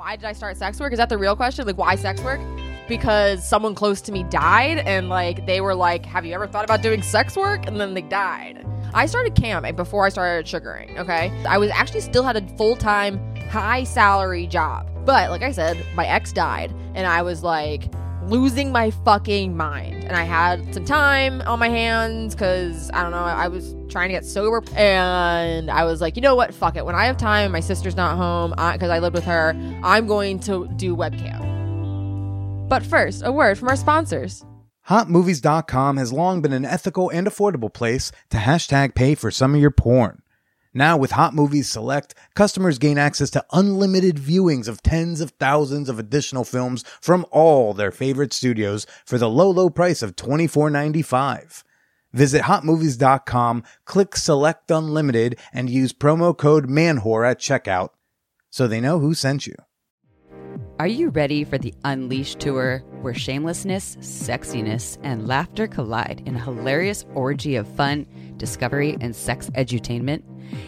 Why did I start sex work? Is that the real question? Like, why sex work? Because someone close to me died, and like they were like, "Have you ever thought about doing sex work?" And then they died. I started camming eh, before I started sugaring. Okay, I was actually still had a full time, high salary job, but like I said, my ex died, and I was like losing my fucking mind. And I had some time on my hands because I don't know, I was trying to get sober. And I was like, you know what? Fuck it. When I have time, my sister's not home because I, I lived with her, I'm going to do webcam. But first, a word from our sponsors. HotMovies.com has long been an ethical and affordable place to hashtag pay for some of your porn. Now, with Hot Movies Select, customers gain access to unlimited viewings of tens of thousands of additional films from all their favorite studios for the low, low price of $24.95. Visit hotmovies.com, click Select Unlimited, and use promo code MANWHORE at checkout so they know who sent you. Are you ready for the Unleashed tour where shamelessness, sexiness, and laughter collide in a hilarious orgy of fun, discovery, and sex edutainment?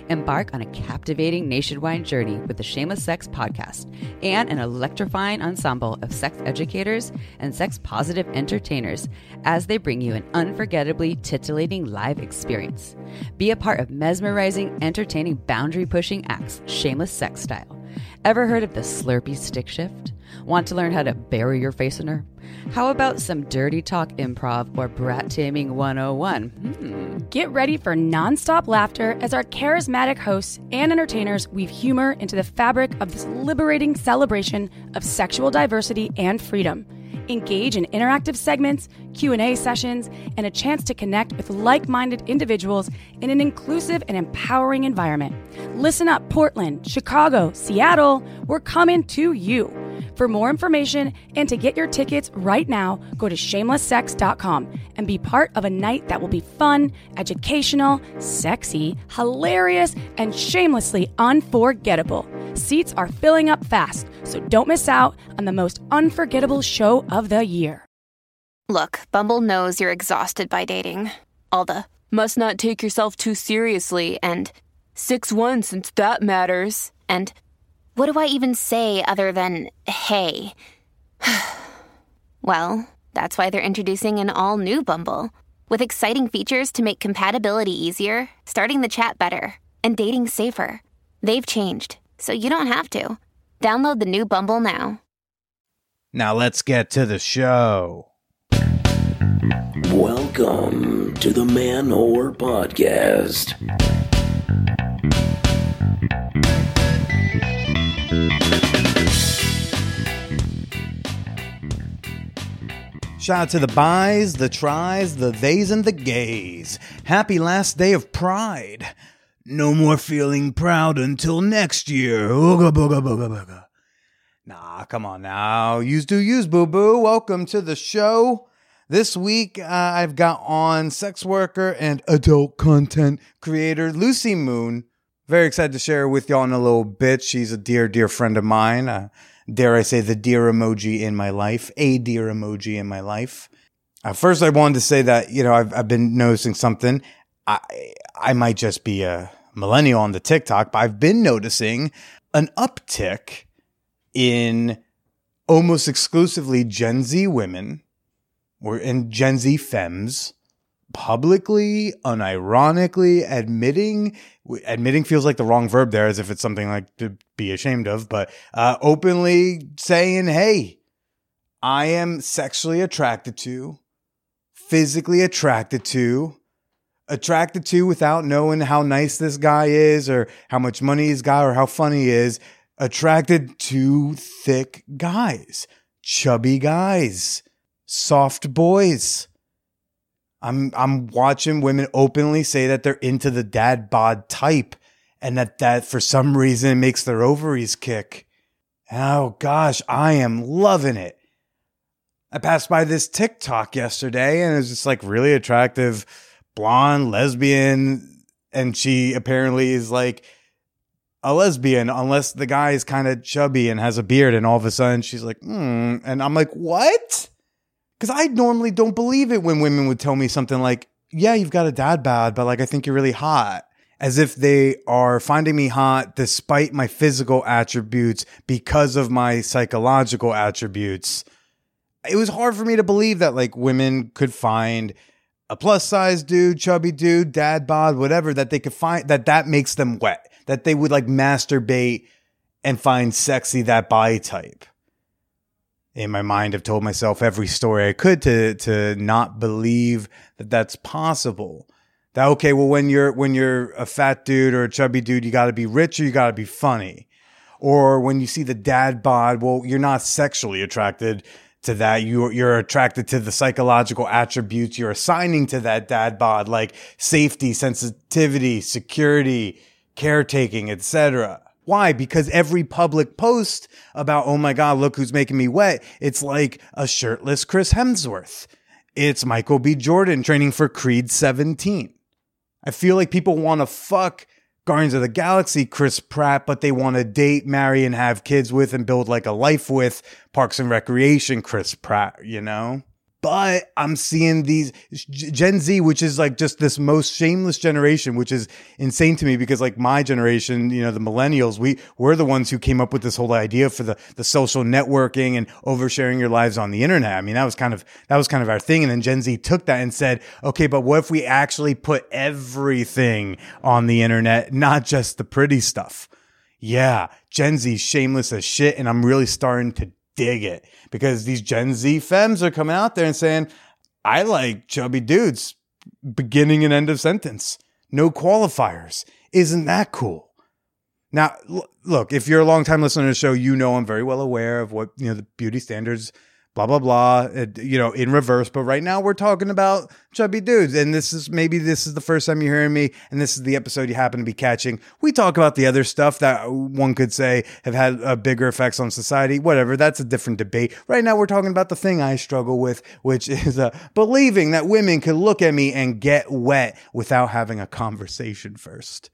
Embark on a captivating nationwide journey with the Shameless Sex podcast and an electrifying ensemble of sex educators and sex positive entertainers as they bring you an unforgettably titillating live experience. Be a part of mesmerizing, entertaining, boundary pushing acts, Shameless Sex style. Ever heard of the Slurpee stick shift? Want to learn how to bury your face in her? How about some dirty talk improv or brat taming 101? Hmm. Get ready for nonstop laughter as our charismatic hosts and entertainers weave humor into the fabric of this liberating celebration of sexual diversity and freedom. Engage in interactive segments, Q&A sessions, and a chance to connect with like-minded individuals in an inclusive and empowering environment. Listen up Portland, Chicago, Seattle, we're coming to you. For more information and to get your tickets right now, go to shamelesssex.com and be part of a night that will be fun, educational, sexy, hilarious, and shamelessly unforgettable. Seats are filling up fast, so don't miss out on the most unforgettable show of the year. Look, Bumble knows you're exhausted by dating. All the must not take yourself too seriously and 6 1 since that matters. And what do I even say other than hey? well, that's why they're introducing an all new Bumble with exciting features to make compatibility easier, starting the chat better, and dating safer. They've changed, so you don't have to. Download the new Bumble now. Now let's get to the show. Welcome to the Man Whore Podcast. Shout out to the buys, the tries, the theys, and the gays. Happy last day of Pride. No more feeling proud until next year. Ooga booga booga booga. Nah, come on now. Use do use boo boo. Welcome to the show. This week uh, I've got on sex worker and adult content creator Lucee Moon. Very excited to share with y'all in a little bit. She's a dear, dear friend of mine. Uh, dare I say, the dear emoji in my life, a dear emoji in my life. First, I wanted to say that, you know, I've, I've been noticing something. I, I might just be a millennial on the TikTok, but I've been noticing an uptick in almost exclusively Gen Z women or in Gen Z femmes publicly, unironically admitting, admitting feels like the wrong verb there, as if it's something like to be ashamed of, but uh, openly saying, hey, I am sexually attracted to, physically attracted to, attracted to without knowing how nice this guy is or how much money he's got or how funny he is, attracted to thick guys, chubby guys, soft boys I'm I'm watching women openly say that they're into the dad bod type and that that for some reason makes their ovaries kick. Oh gosh, I am loving it. I passed by this TikTok yesterday and it was just like really attractive blonde lesbian and she apparently is like a lesbian unless the guy is kind of chubby and has a beard and all of a sudden she's like, "Hmm." And I'm like, "What?" Because I normally don't believe it when women would tell me something like, yeah, you've got a dad bod, but like, I think you're really hot. as if they are finding me hot despite my physical attributes because of my psychological attributes. It was hard for me to believe that like women could find a plus size dude, chubby dude, dad bod, whatever that they could find that that makes them wet, that they would like masturbate and find sexy that body type. In my mind, I've told myself every story I could to to not believe that that's possible. That okay well when you're when you're a fat dude or a chubby dude you got to be rich or you got to be funny. Or when you see the dad bod well you're not sexually attracted to that. You you're attracted to the psychological attributes you're assigning to that dad bod like safety sensitivity security caretaking etc why? Because every public post about, oh my God, look who's making me wet, it's like a shirtless Chris Hemsworth. It's Michael B. Jordan training for Creed 17. I feel like people want to fuck Guardians of the Galaxy Chris Pratt, but they want to date, marry, and have kids with and build like a life with Parks and Recreation Chris Pratt, you know? But I'm seeing these Gen Z, which is like just this most shameless generation, which is insane to me because like my generation, you know, the millennials, we we're the ones who came up with this whole idea for the the social networking and oversharing your lives on the internet. I mean, that was kind of that was kind of our thing, and then Gen Z took that and said, okay, but what if we actually put everything on the internet, not just the pretty stuff? Yeah, Gen Z shameless as shit, and I'm really starting to dig it because these Gen Z femmes are coming out there and saying, I like chubby dudes, beginning and end of sentence, no qualifiers. Isn't that cool? Now, look, if you're a long time listener to the show, you know I'm very well aware of what, you know, the beauty standards blah blah blah you know in reverse. But right now we're talking about chubby dudes. And this is maybe this is the first time you're hearing me and this is the episode you happen to be catching. We talk about the other stuff that one could say have had uh, bigger effects on society. Whatever that's a different debate. Right now we're talking about the thing i struggle with which is uh, believing that women could look at me and get wet without having a conversation first.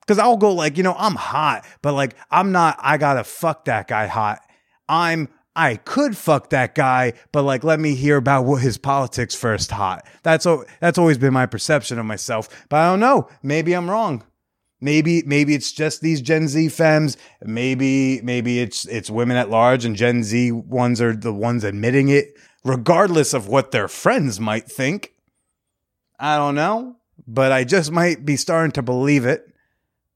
Because I'll go like, you know, I'm hot, but like, I'm not, I gotta fuck that guy hot. I'm I could fuck that guy, but like, let me hear about what his politics first hot. That's that's always been my perception of myself. But I don't know. Maybe I'm wrong. Maybe maybe it's just these Gen Z femmes. Maybe maybe it's it's women at large, and Gen Z ones are the ones admitting it, regardless of what their friends might think. I don't know, but I just might be starting to believe it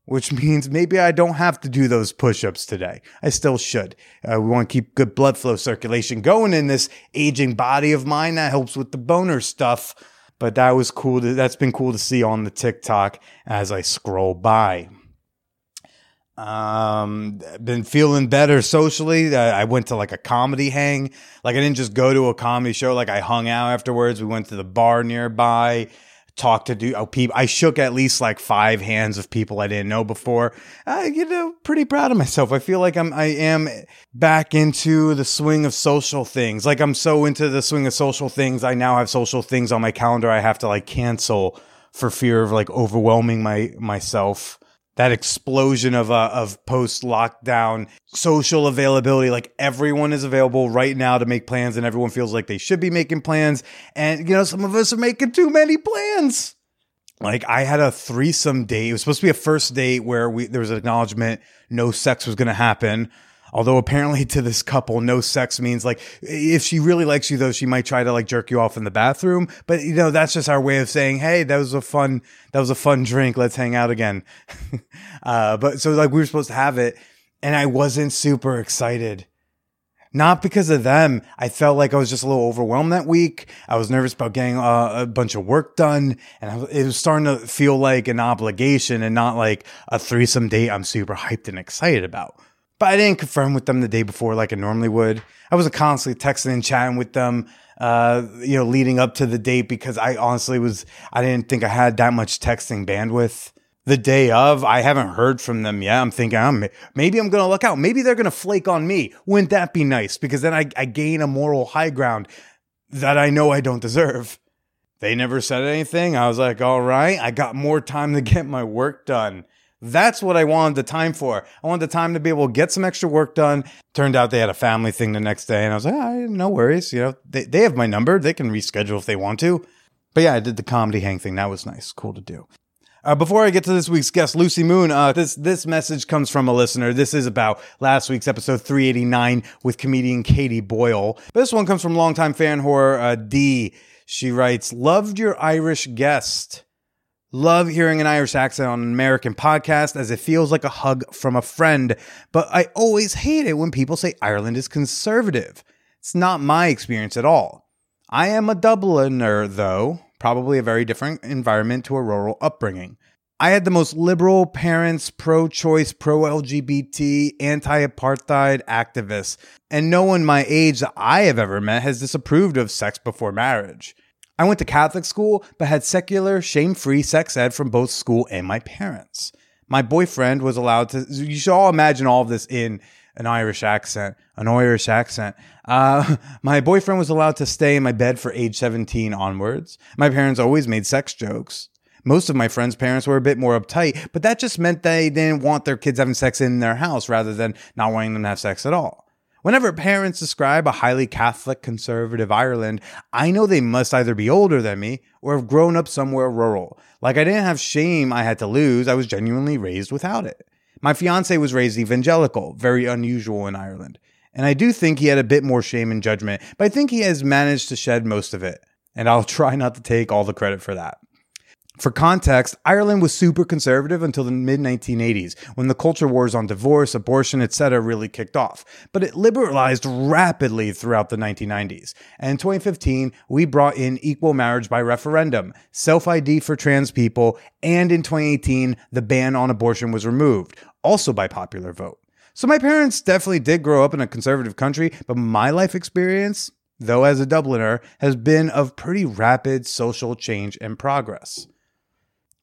which means maybe I don't have to do those push ups today. I still should. Uh, we want to keep good blood flow circulation going in this aging body of mine. That helps with the boner stuff. But that was cool. To, that's been cool to see on the TikTok as I scroll by. Um, been feeling better socially. I went to like a comedy hang. Like I didn't just go to a comedy show. Like I hung out afterwards. We went to the bar nearby talk to do oh, people. I shook at least like five hands of people I didn't know before. I you know pretty proud of myself. I feel like I'm I am back into the swing of social things. Like I'm so into the swing of social things. I now have social things on my calendar. I have to like cancel for fear of like overwhelming my myself that explosion of uh, of post lockdown social availability like everyone is available right now to make plans and everyone feels like they should be making plans. And you know some of us are making too many plans. Like I had a threesome date. It was supposed to be a first date where we there was an acknowledgement no sex was going to happen Although apparently to this couple, no sex means like if she really likes you though, she might try to like jerk you off in the bathroom. But you know, that's just our way of saying, hey, that was a fun that was a fun drink. Let's hang out again. uh, but so like we were supposed to have it, and I wasn't super excited. Not because of them. I felt like I was just a little overwhelmed that week. I was nervous about getting uh, a bunch of work done, and I, it was starting to feel like an obligation and not like a threesome date I'm super hyped and excited about. But I didn't confirm with them the day before like I normally would. I wasn't constantly texting and chatting with them, uh, you know, leading up to the date because I honestly was, I didn't think I had that much texting bandwidth. The day of, I haven't heard from them yet. I'm thinking, I'm, maybe I'm going to look out. Maybe they're going to flake on me. Wouldn't that be nice? Because then I, I gain a moral high ground that I know I don't deserve. They never said anything. I was like, all right, I got more time to get my work done. That's what I wanted the time for. I wanted the time to be able to get some extra work done. Turned out they had a family thing the next day, and I was like, ah, no worries. You know, they, they have my number. They can reschedule if they want to. But yeah, I did the comedy hang thing. That was nice. Cool to do. Uh, before I get to this week's guest, Lucee Moon, uh, this this message comes from a listener. This is about last week's episode 389 with comedian Katie Boyle. But this one comes from longtime fan whore uh, D. She writes, "Loved your Irish guest. Love hearing an Irish accent on an American podcast as it feels like a hug from a friend. But I always hate it when people say Ireland is conservative. It's not my experience at all. I am a Dubliner, though." probably a very different environment to a rural upbringing. I had the most liberal parents, pro choice, pro LGBT, anti apartheid activists, and no one my age that I have ever met has disapproved of sex before marriage. I went to Catholic school, but had secular, shame free sex ed from both school and my parents. My boyfriend was allowed to, you should all imagine all of this in an Irish accent, an Irish accent. Uh, my boyfriend was allowed to stay in my bed for age 17 onwards. My parents always made sex jokes. Most of my friends' parents were a bit more uptight, but that just meant they didn't want their kids having sex in their house rather than not wanting them to have sex at all. Whenever parents describe a highly Catholic conservative Ireland, I know they must either be older than me or have grown up somewhere rural. Like I didn't have shame I had to lose, I was genuinely raised without it. My fiance was raised evangelical, very unusual in Ireland. And I do think he had a bit more shame and judgment, but I think he has managed to shed most of it. And I'll try not to take all the credit for that. For context, Ireland was super conservative until the mid 1980s, when the culture wars on divorce, abortion, etc. really kicked off. But it liberalized rapidly throughout the 1990s. And in 2015, we brought in equal marriage by referendum, self ID for trans people, and in 2018, the ban on abortion was removed, also by popular vote. So my parents definitely did grow up in a conservative country, but my life experience, though as a Dubliner, has been of pretty rapid social change and progress.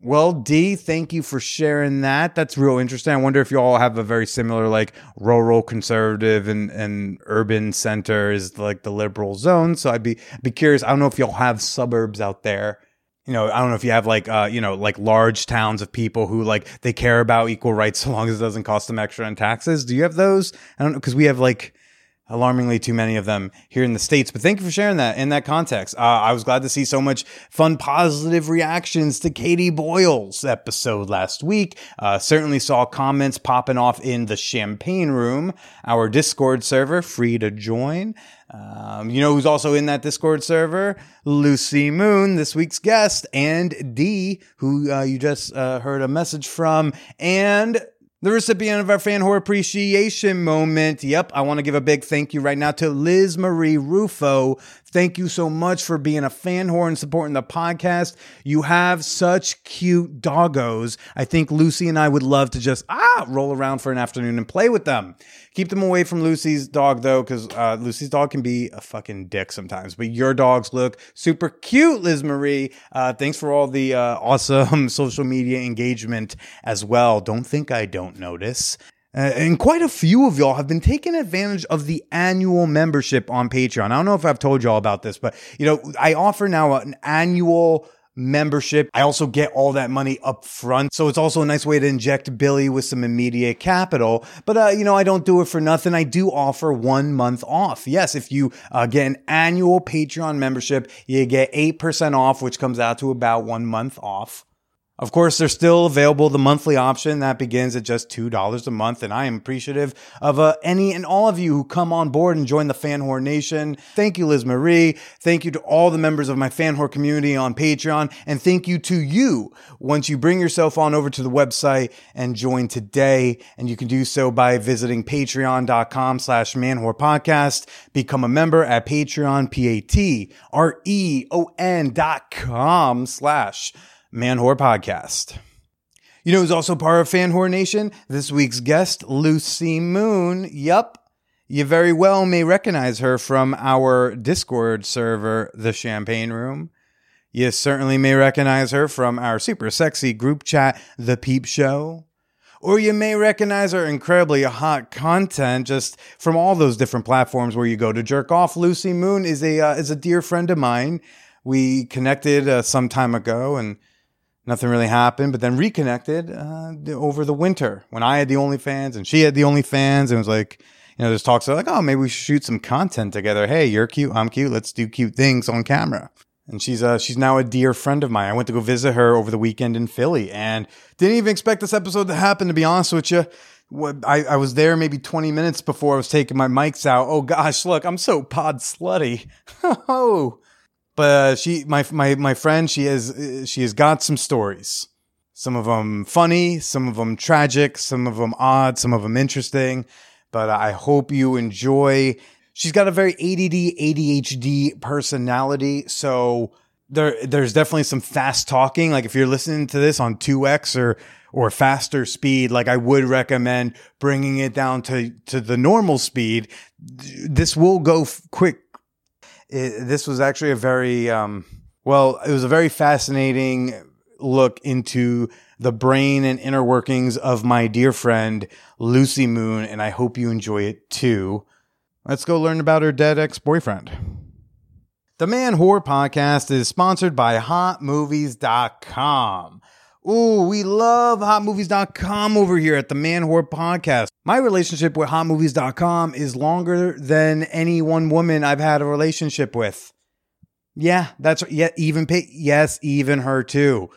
Well, D, thank you for sharing that. That's real interesting. I wonder if you all have a very similar, like rural conservative and, and urban center is like the liberal zone. So I'd be be curious. I don't know if y'all have suburbs out there. You know, I don't know if you have like uh, you know, like large towns of people who like they care about equal rights so long as it doesn't cost them extra in taxes. Do you have those? I don't know because we have like alarmingly too many of them here in the states but thank you for sharing that in that context. Uh, i was glad to see so much fun positive reactions to katie boyle's episode last week. Uh, certainly saw comments popping off in the champagne room our discord server free to join. Um, you know who's also in that discord server? Lucee moon this week's guest and d who uh, you just uh, heard a message from and the recipient of our fan whore appreciation moment. Yep, I want to give a big thank you right now to Liz Marie Rufo. Thank you so much for being a fan whore and supporting the podcast. You have such cute doggos. I think Lucee and I would love to just ah roll around for an afternoon and play with them. Keep them away from Lucee's dog though, because uh, Lucee's dog can be a fucking dick sometimes. But your dogs look super cute, Liz Marie. Uh, thanks for all the uh, awesome social media engagement as well. Don't think I don't notice. Uh, and quite a few of y'all have been taking advantage of the annual membership on Patreon. I don't know if I've told y'all about this, but you know, I offer now an annual membership. I also get all that money up front. So it's also a nice way to inject Billy with some immediate capital. But, uh, you know, I don't do it for nothing. I do offer one month off. Yes, if you uh, get an annual Patreon membership, you get 8% off, which comes out to about one month off. Of course, they're still available. The monthly option that begins at just $2 a month. And I am appreciative of uh, any and all of you who come on board and join the Fan Whore Nation. Thank you, Liz Marie. Thank you to all the members of my Fan Whore community on Patreon. And thank you to you once you bring yourself on over to the website and join today. And you can do so by visiting patreon.com slash manwhore podcast. Become a member at Patreon, P-A-T-R-E-O-N dot com slash Man Whore Podcast. You know who's also part of Fan Whore Nation? This week's guest, Lucee Moon. Yup. You very well may recognize her from our Discord server, The Champagne Room. You certainly may recognize her from our super sexy group chat, The Peep Show. Or you may recognize her incredibly hot content just from all those different platforms where you go to jerk off. Lucee Moon is a uh, is a dear friend of mine. We connected uh, some time ago, and nothing really happened, but then reconnected uh, over the winter when I had the OnlyFans and she had the OnlyFans. And it was like, you know, there's talks of like, oh, maybe we should shoot some content together. Hey, you're cute. I'm cute. Let's do cute things on camera. and she's uh she's now a dear friend of mine. I went to go visit her over the weekend in Philly, and didn't even expect this episode to happen. To be honest with you, I, I was there maybe twenty minutes before I was taking my mics out. Oh gosh, look, I'm so pod slutty. oh, but uh, she my my my friend, she has she has got some stories. Some of them funny, some of them tragic, some of them odd, some of them interesting. But I hope you enjoy. She's got a very ADD, ADHD personality. So there, there's definitely some fast talking. Like if you're listening to this on 2x or, or faster speed, like I would recommend bringing it down to, to the normal speed. This will go quick it, this was actually a very um, well it was a very fascinating look into the brain and inner workings of my dear friend lucee moon and i hope you enjoy it too. Let's go learn about her dead ex-boyfriend. The man whore podcast is sponsored by hotmovies.com Ooh, we love hotmovies.com over here at the Man Whore Podcast. My relationship with hotmovies.com is longer than any one woman I've had a relationship with. Yeah, that's yeah, even pay, yes, even her too.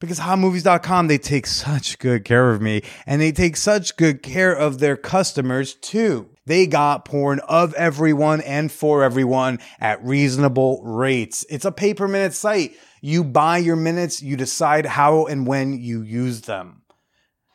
Because hotmovies.com, they take such good care of me and they take such good care of their customers too. They got porn of everyone and for everyone at reasonable rates. It's a pay per minute site. You buy your minutes, you decide how and when you use them.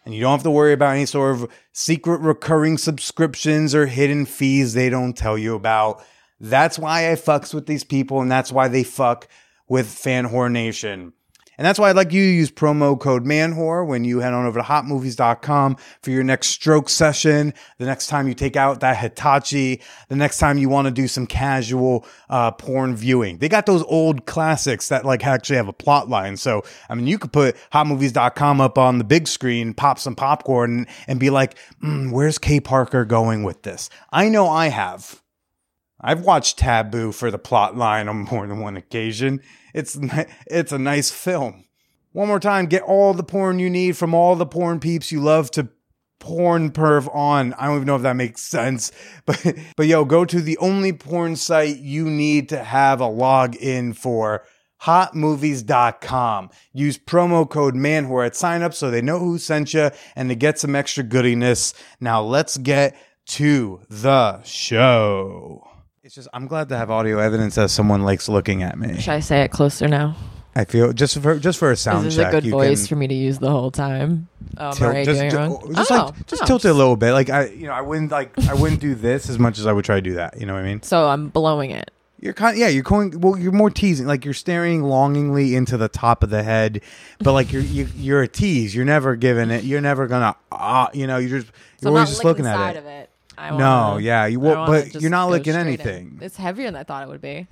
And you don't have to worry about any sort of secret recurring subscriptions or hidden fees they don't tell you about. That's why I fucks with these people and that's why they fuck with Fan Whore Nation. And that's why I'd like you to use promo code MANWHORE when you head on over to hotmovies.com for your next stroke session, the next time you take out that Hitachi, the next time you want to do some casual uh, porn viewing. They got those old classics that like actually have a plot line. So, I mean, you could put hotmovies.com up on the big screen, pop some popcorn, and, and be like, mm, where's Kay Parker going with this? I know I have. I've watched Taboo for the plot line on more than one occasion. It's it's a nice film. One more time, get all the porn you need from all the porn peeps you love to porn perv on. I don't even know if that makes sense, but but yo, go to the only porn site you need to have a login for hotmovies.com. Use promo code manwhore at sign up so they know who sent you and to get some extra goodiness. Now let's get to the show. It's just I'm glad to have audio evidence that someone likes looking at me. Should I say it closer now? I feel just for just for a sound Is this check. a good voice for me to use the whole time? Oh, tilt- already just, doing it wrong. just oh, like just oh, tilt it a little bit. Like I, you know, I wouldn't like I wouldn't do this as much as I would try to do that. You know what I mean? So I'm blowing it. You're kind, yeah. You're going well. You're more teasing. Like you're staring longingly into the top of the head, but like you're you, you're a tease. You're never giving it. You're never gonna. Ah, you know. You're just So you're always just looking at of it. it. I No, wanna- yeah, you will- but you're not looking straight in. anything. It's heavier than I thought it would be.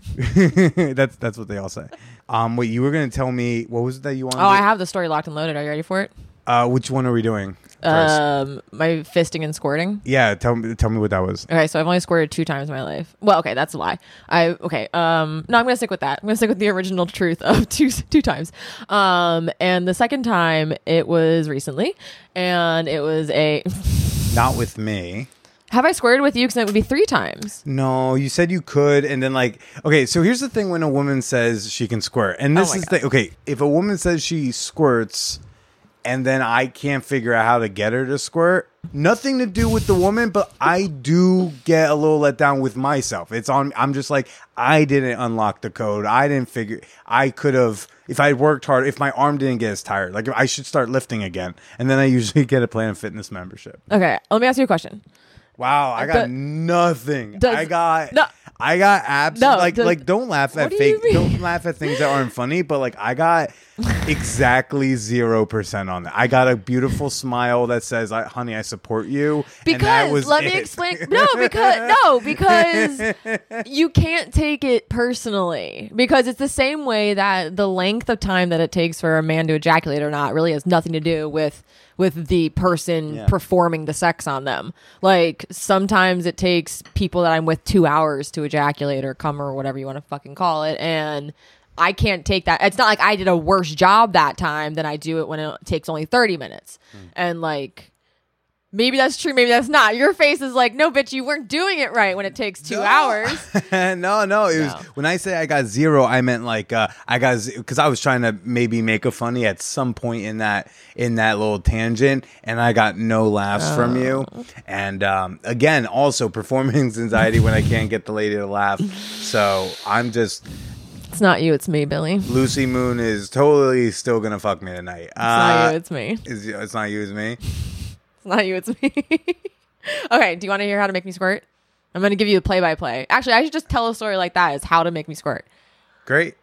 that's that's what they all say. Um, wait, you were gonna tell me what was it that you wanted? Oh, I have the story locked and loaded. Are you ready for it? Uh, which one are we doing? First? Um, my fisting and squirting. yeah, tell me tell me what that was. Okay, so I've only squirted two times in my life. Well, okay, that's a lie. I okay. Um, no, I'm gonna stick with that. I'm gonna stick with the original truth of two two times. Um, and the second time it was recently, and it was a. Not with me. Have I squirted with you? Because it would be three times. No, you said you could, and then like, okay, so here's the thing: when a woman says she can squirt, and this Oh my is the okay, if a woman says she squirts, and then I can't figure out how to get her to squirt, nothing to do with the woman, but I do get a little let down with myself. It's on. I'm just like, I didn't unlock the code. I didn't figure. I could have. If I worked hard, if my arm didn't get as tired, like I should start lifting again, and then I usually get a Planet Fitness membership. Okay, let me ask you a question. Wow, I got nothing. Does- I got No. I got abs. No, like does- like don't laugh at fake. Don't laugh at things that aren't funny. But like I got exactly zero percent on that. I got a beautiful smile that says, I, "Honey, I support you." Because was let me explain. No, because no, because you can't take it personally. Because it's the same way that the length of time that it takes for a man to ejaculate or not really has nothing to do with with the person Yeah. performing the sex on them. Like sometimes it takes people that I'm with two hours to ejaculate or come or whatever you want to fucking call it, and. I can't take that. It's not like I did a worse job that time than I do it when it takes only 30 minutes. And like maybe that's true, maybe that's not. Your face is like, no, bitch, you weren't doing it right when it takes two No. hours. no, no. It was when I say I got zero, I meant like uh, I got because I was trying to maybe make a funny at some point in that in that little tangent, and I got no laughs from you. Oh. And um, again, also performance anxiety when I can't get the lady to laugh. So I'm just It's not you, it's me, Billy. Lucee Moon is totally still gonna fuck me tonight. It's not you, uh, it's me. Is, it's not you, it's me. It's not you, it's me. okay, do you want to hear how to make me squirt? I'm to give you a play by play. Actually, I should just tell a story like that is how to make me squirt. Great.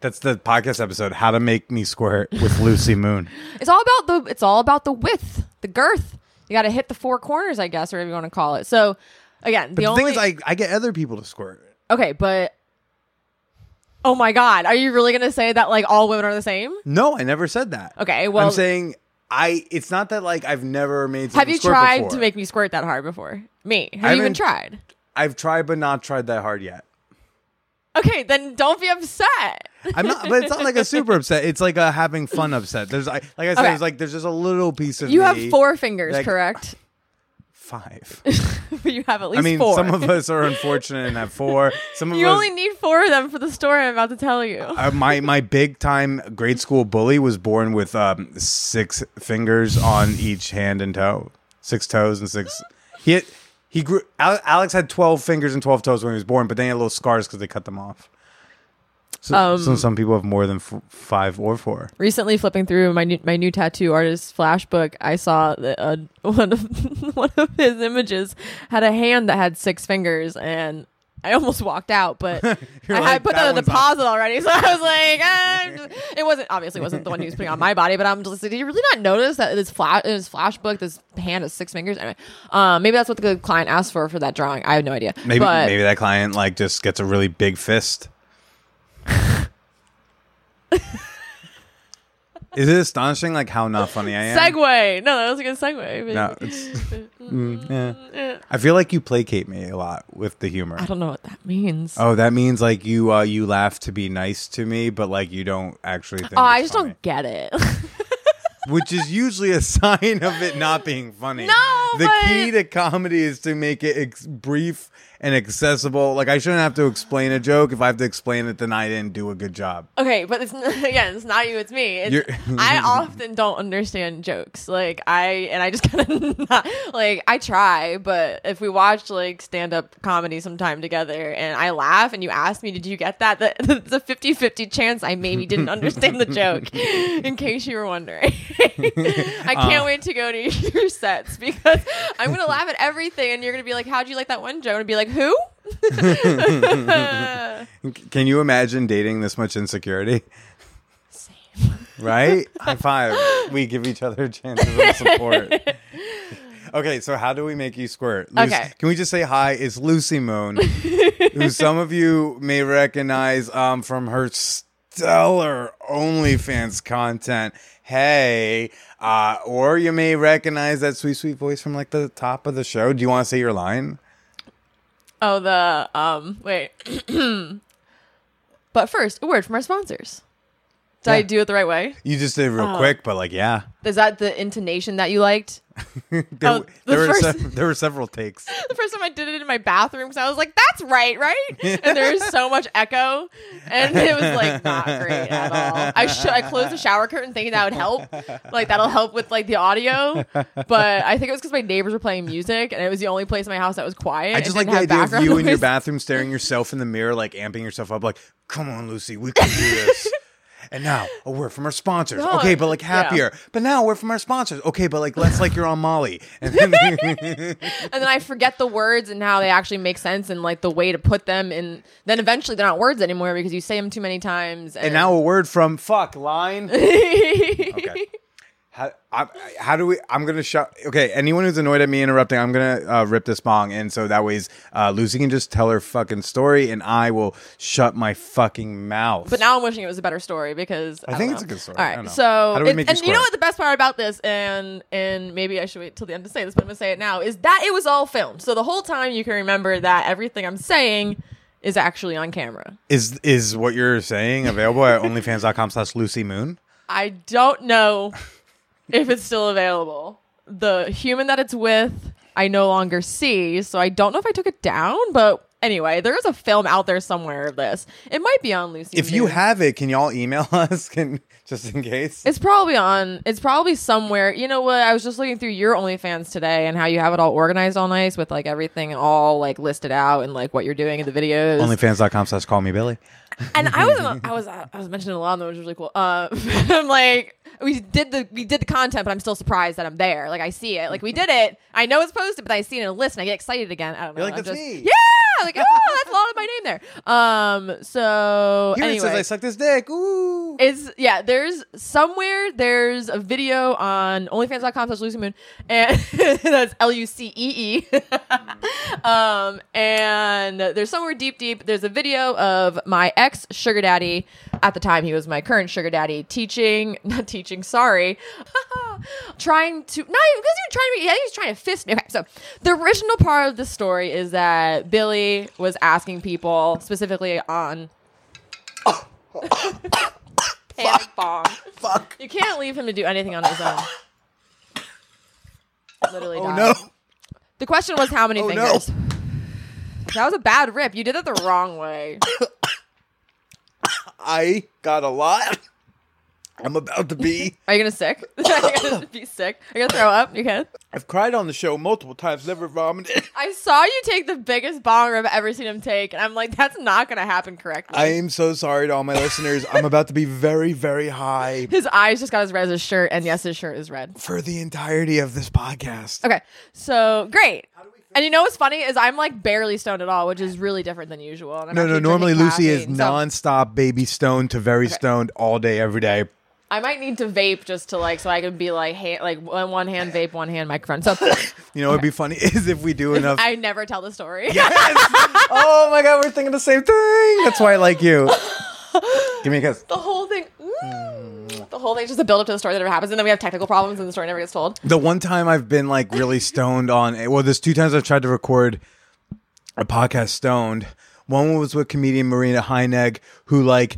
That's the podcast episode, How to Make Me Squirt with Lucee Moon. It's all about the it's all about the width, the girth. You got to hit the four corners, I guess, or whatever you want to call it. So, again, But the, the, only thing is, I, I get other people to squirt. Okay, but Oh my god, are you really going to say that like all women are the same? No, I never said that. Okay, well- I'm saying I. It's not that like I've never made. Have you squirt tried before. to make me squirt that hard before? Me. Have I you even haven't- tried? I've tried, but not tried that hard yet. Okay, then don't be upset. I'm not, but it's not like a super upset. It's like a having fun upset. There's, I, like I said, Okay. there's like there's just a little piece of You me- have four fingers, like- correct? Five. but you have at least I mean, four. some of us are unfortunate and have four. Some of you us. only need four of them for the story I'm about to tell you. uh, my my big time grade school bully was born with um, six fingers on each hand and toe, six toes and six. He had, he grew. Ale- Alex had twelve fingers and twelve toes when he was born, but then he had little scars because they cut them off. So, Um, so some people have more than f- five or four. Recently, flipping through my new, my new tattoo artist flash book, I saw that uh, one of one of his images had a hand that had six fingers, and I almost walked out, but I You're had put "That that on deposit already, so I was like, ah, just- it wasn't obviously wasn't the one he was putting on my body, but I'm just like, did you really not notice that this flash in his flash book, this hand has six fingers? Anyway, um, maybe that's what the client asked for for that drawing. I have no idea. Maybe but, maybe that client like just gets a really big fist. Is it astonishing like how not funny I am? segue. No, that was a good segue. No, it's, mm, yeah. I feel like you placate me a lot with the humor. I don't know what that means. Oh, that means like you uh you laugh to be nice to me, but like you don't actually think. Oh, I just funny. don't get it. Which is usually a sign of it not being funny. No, the key to comedy is to make it ex- brief and accessible. Like I shouldn't have to explain a joke. If I have to explain it, then I didn't do a good job. okay, but it's again, it's not you, it's me. It's, I often don't understand jokes. Like I and I just kind of not like I try, but if we watch like stand up comedy sometime together and I laugh and you ask me, "Did you get that?" There's a 50-50 chance I maybe didn't understand the joke. in case you were wondering, I can't Uh. wait to go to your sets because I'm gonna laugh at everything, and you're gonna be like, "How'd you like that one joke?" And be like, "Who?" Can you imagine dating this much insecurity? Same. Right? High five. We give each other chances of support. Okay, so how do we make you squirt? Lucee- Okay. Can we just say hi? It's Lucee Moon, who some of you may recognize um, from her stellar OnlyFans content. Hey, uh, or you may recognize that sweet, sweet voice from like the top of the show. Do you want to say your line? Oh, the um. Wait. but first, a word from our sponsors. Did I do it the right way? You just did it real Oh. quick, but like, yeah. Is that the intonation that you liked? There, Oh, the there were first- there were several takes. The first time I did it in my bathroom because I was like, "That's right, right?" And there was so much echo, and it was like not great at all. I should I closed the shower curtain thinking that would help, like that'll help with like the audio. But I think it was because my neighbors were playing music, and it was the only place in my house that was quiet. I just like the idea of you in your bathroom staring yourself in the mirror, like amping yourself up, like, come on, Lucee, we can do this. And now a word from our sponsors. No, okay, but like yeah. happier. But now a word from our sponsors. Okay, but like less like you're on Molly. And then and then I forget the words and how they actually make sense and like the way to put them in. Then eventually they're not words anymore because you say them too many times. And, and now a word from fuck line. Okay. How, I, how do we? I'm gonna shut. Okay, anyone who's annoyed at me interrupting, I'm gonna uh, rip this bong, and so that way, uh, Lucee can just tell her fucking story, and I will shut my fucking mouth. But now I'm wishing it was a better story because I, I think don't it's a good story. All right, I don't know. so How do we it- make you and you know what the best part about this, and and maybe I should wait till the end to say this, but I'm gonna say it now is that it was all filmed. So the whole time you can remember that everything I'm saying is actually on camera. Is is what you're saying available at onlyfans.com slash Lucee Moon? I don't know if it's still available. the human that it's with, I no longer see. So I don't know if I took it down, but anyway, there is a film out there somewhere of this. It might be on Lucee. If you have it, can y'all email us? Can just in case. It's probably on. It's probably somewhere. You know what? I was just looking through your OnlyFans today and how you have it all organized all nice with like everything all like listed out and like what you're doing in the videos. Onlyfans.com slash call me Billy. and I was I was I was mentioning a lot of them, which was really cool. Uh, I'm like we did the we did the content, but I'm still surprised that I'm there. Like I see it. Like we did it. I know it's posted, but I see it in a list and I get excited again. I don't know. You're like, I'm "That's just, me." Yeah. Like oh, that's a lot of my name there. Um. So Here anyway, it says I sucked this dick. Ooh. is yeah there's somewhere there's a video on onlyfans.com slash lucee moon and that's l-u-c-e-e um and there's somewhere deep deep there's a video of my ex sugar daddy at the time he was my current sugar daddy teaching not teaching sorry trying to not even because he was trying to be yeah he was trying to fist me okay so the original part of the story is that billy was asking people specifically on panic bomb. Fuck. You can't leave him to do anything on his own. Literally Oh died. no. The question was how many Oh, no. fingers? That was a bad rip. You did it the wrong way. I got a lot. I'm about to be. Are you gonna sick? Are you gonna be sick? Are you gonna throw up? You can. I've cried on the show multiple times, never vomited. I saw you take the biggest bong I've ever seen him take, and I'm like, that's not gonna happen correctly. I am so sorry to all my listeners. I'm about to be very, very high his eyes just got as red as his shirt, and yes, his shirt is red. for the entirety of this podcast. Okay, so great. And you know what's funny is I'm like barely stoned at all, which is really different than usual. And I'm No, no. Normally, Lucee is caffeine, so non-stop baby stoned to very stoned all day, every day. I might need to vape just to like so I can be like hand, like one one hand vape, one hand microphone. So You know, what'd be funny is if we do enough. I never tell the story. yes. Oh my god, we're thinking the same thing. That's why I like you. Give me a kiss. the whole thing. mm, the whole thing's just a build up to the story that never happens, and then we have technical problems, and the story never gets told. The one time I've been like really stoned on well, there's two times I've tried to record a podcast stoned. One was with comedian Marina Heineg, who like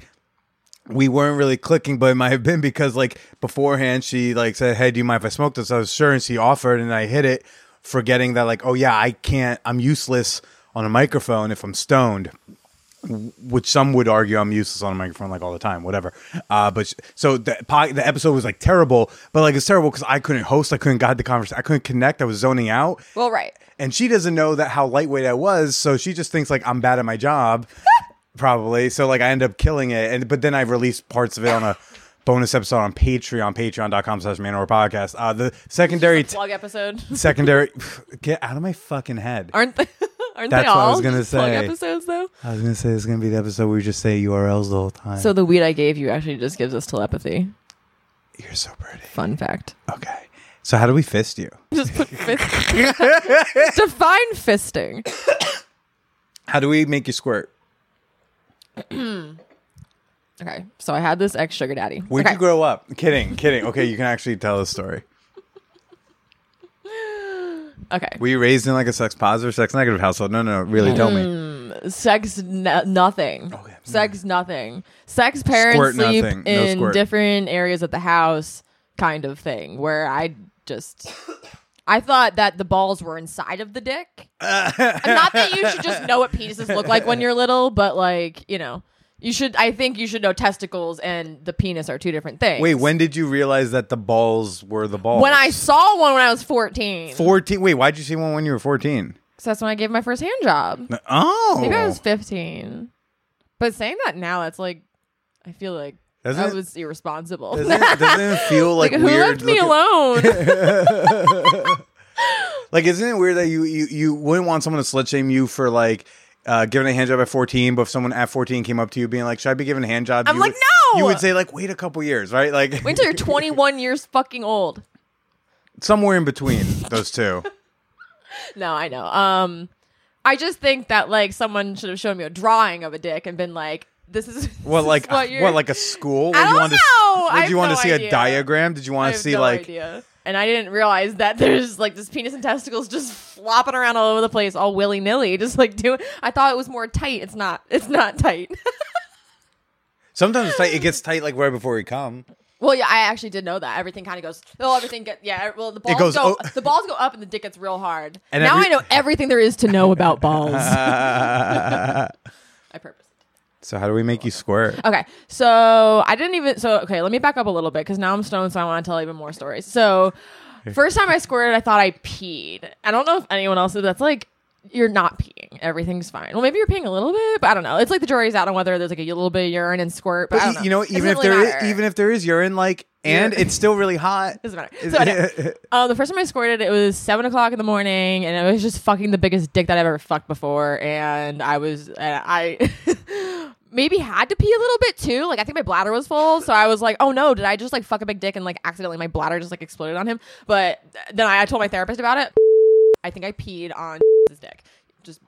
we weren't really clicking, but it might have been because like beforehand she like said, Hey, do you mind if I smoke this? I was sure and she offered and I hit it, forgetting that like, oh yeah, I can't I'm useless on a microphone if I'm stoned which some would argue I'm useless on a microphone like all the time, whatever. Uh, but sh- so the po- the episode was like terrible, but like it's terrible because I couldn't host, I couldn't guide the conversation, I couldn't connect, I was zoning out, Well, right. and she doesn't know that how lightweight I was, so she just thinks like I'm bad at my job, probably. So like I end up killing it, and but then I released parts of it on a bonus episode on Patreon, patreon.com slash manwhore podcast. Uh, the secondary, t- Plug episode. secondary, get out of my fucking head. Aren't they? Aren't That's they what I was gonna say. episodes though? I was gonna say it's gonna be the episode where we just say URLs the whole time. So the weed I gave you actually just gives us telepathy. You're so pretty. Fun fact. Okay. So how do we fist you? Just put fist. Define fisting. How do we make you squirt? Okay, so I had this ex sugar daddy. Where'd okay. you grow up? Kidding, kidding. Okay, you can actually tell the story. Okay. Were you raised in like a sex positive, sex negative household? No, no, no. Really, tell me. Hmm, sex n- nothing Okay. sex nothing sex parents Squirt sleep nothing. No in squirt. different areas of the house kind of thing where i just i thought that the balls were inside of the dick not that you should just know what penises look like when you're little but like you know you should i think you should know testicles and the penis are two different things Wait, when did you realize that the balls were the balls? when i saw one when i was 14 fourteen. Wait, why'd you see one when you were fourteen? so that's when i gave my first hand job Oh, Maybe I was 15. But saying that now, that's like, I feel like Doesn't I was irresponsible. Doesn't it, doesn't it feel like, like, who left me alone? Like, isn't it weird that you you you wouldn't want someone to slut shame you for like uh, giving a hand job at fourteen, but if someone at fourteen came up to you being like, "Should I be giving a hand job?" I'm you like, would- "No!" You would say like, "Wait a couple years, right?" Like, Wait until you're 21 years fucking old. somewhere in between those two. No, I know. Um, I just think that like someone should have shown me a drawing of a dick and been like, "This is What this like is what, what like a school? I Would you don't want to, know. I you want to see idea. a diagram? Did you want to see no like? idea. And I didn't realize that there's like this penis and testicles just flopping around all over the place, all willy nilly, just like doing. I thought it was more tight. It's not. It's not tight. Sometimes it's tight. It gets tight like right before you come. Well, yeah, I actually did know that. Everything kind of goes. Oh, everything get yeah. Er, well, the balls goes go. o- the balls go up, and the dick gets real hard. And now every- I know everything there is to know about balls. I purpose. How do we make you squirt? Okay, so I didn't even. So okay, let me back up a little bit because now I'm stoned, so I want to tell even more stories. So, first time I squirted, I thought I peed. I don't know if anyone else did. That's like you're not peeing. Everything's fine. Well, maybe you're peeing a little bit, but I don't know. It's like the jury's out on whether there's like a little bit of urine and squirt. But, I don't But know. you know, even if there really is, even if there is urine, like, and it's still really hot. doesn't matter. So anyway, uh, the first time I squirted, it was seven o'clock in the morning, and it was just fucking the biggest dick that I've ever fucked before, and I was, and I. Maybe had to pee a little bit too. Like I think my bladder was full, so I was like, "Oh no, did I just like fuck a big dick and like accidentally my bladder just like exploded on him?" But then I, I told my therapist about it. I think I peed on his dick. Just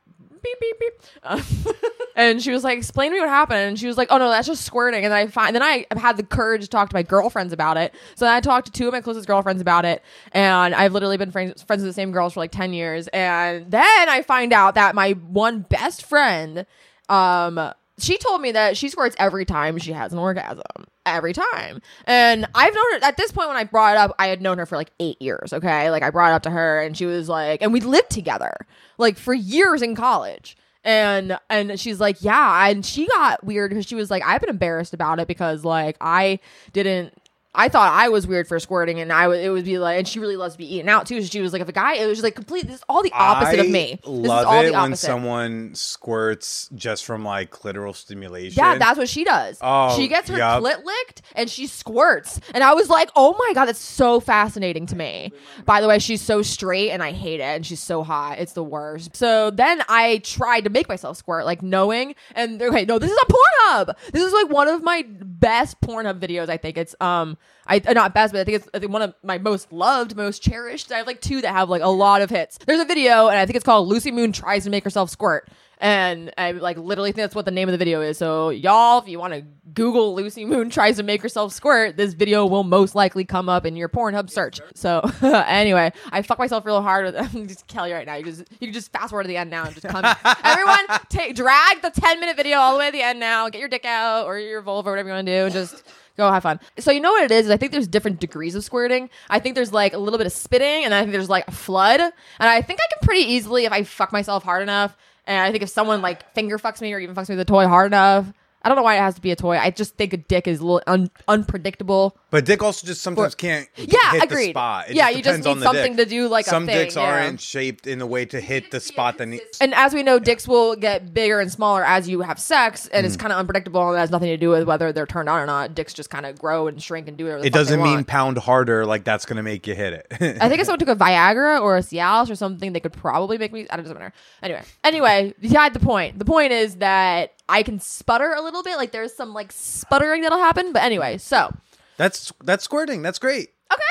beep beep beep. Uh, and she was like, "Explain to me what happened." And she was like, "Oh no, that's just squirting." And then I find then I had the courage to talk to my girlfriends about it. So then I talked to two of my closest girlfriends about it, and I've literally been friends friends with the same girls for like ten years. And then I find out that my one best friend, um. She told me that she squirts every time she has an orgasm. Every time. And I've known her at this point when I brought it up, I had known her for like eight years. Okay. Like I brought it up to her and she was like, and we lived together like for years in college and and she's like yeah and she got weird because she was like i've been embarrassed about it because like i didn't I thought I was weird for squirting, and I would it would be like, and she really loves to be eaten out too. So she was like, if a guy, it was just like complete. This is all the opposite I of me. This is love all it the when opposite. someone squirts just from like clitoral stimulation. Yeah, that's what she does. Oh, she gets her yup. clit licked and she squirts. And I was like, oh my God, that's so fascinating to me. By the way, she's so straight and I hate it. And she's so hot. It's the worst. So then I tried to make myself squirt, like knowing. And okay, no, this is on Pornhub. This is like one of my best Pornhub videos. I think it's, um, I uh, not best, but I think it's I think one of my most loved, most cherished. I have like two that have like a lot of hits. There's a video, and I think it's called Lucee Moon tries to make herself squirt. And I like literally think that's what the name of the video is. So y'all, if you want to Google Lucee Moon tries to make herself squirt, this video will most likely come up in your Pornhub search. So anyway, I fuck myself real hard with I'm just tell you right now. You just you can just fast forward to the end now and just come. Everyone, take drag the 10 minute video all the way to the end now. Get your dick out or your vulva, whatever you want to do, and just go have fun. So you know what it is? is I think there's different degrees of squirting. I think there's like a little bit of spitting, and I think there's like a flood. And I think I can pretty easily if I fuck myself hard enough. And I think if someone like finger fucks me or even fucks me with a toy hard enough, I don't know why it has to be a toy. I just think a dick is a little un- unpredictable. But dick also just sometimes can't Yeah, hit agreed. the spot. It Yeah, you just depends on need the something dick. to do, like, a some thing, dicks yeah. aren't shaped in a way to hit the spot that needs. And as we know, dicks will get bigger and smaller as you have sex, and Mm. it's kind of unpredictable and it has nothing to do with whether they're turned on or not. Dicks just kind of grow and shrink and do whatever. The It fuck they doesn't mean want. pound harder like that's gonna make you hit it. I think if someone took a Viagra or a Cialis or something, they could probably make me. I don't doesn't matter. Anyway, anyway, beside the point. The point is that I can sputter a little bit. Like there's some like sputtering that'll happen. But anyway, so that's that's squirting. That's great. Okay,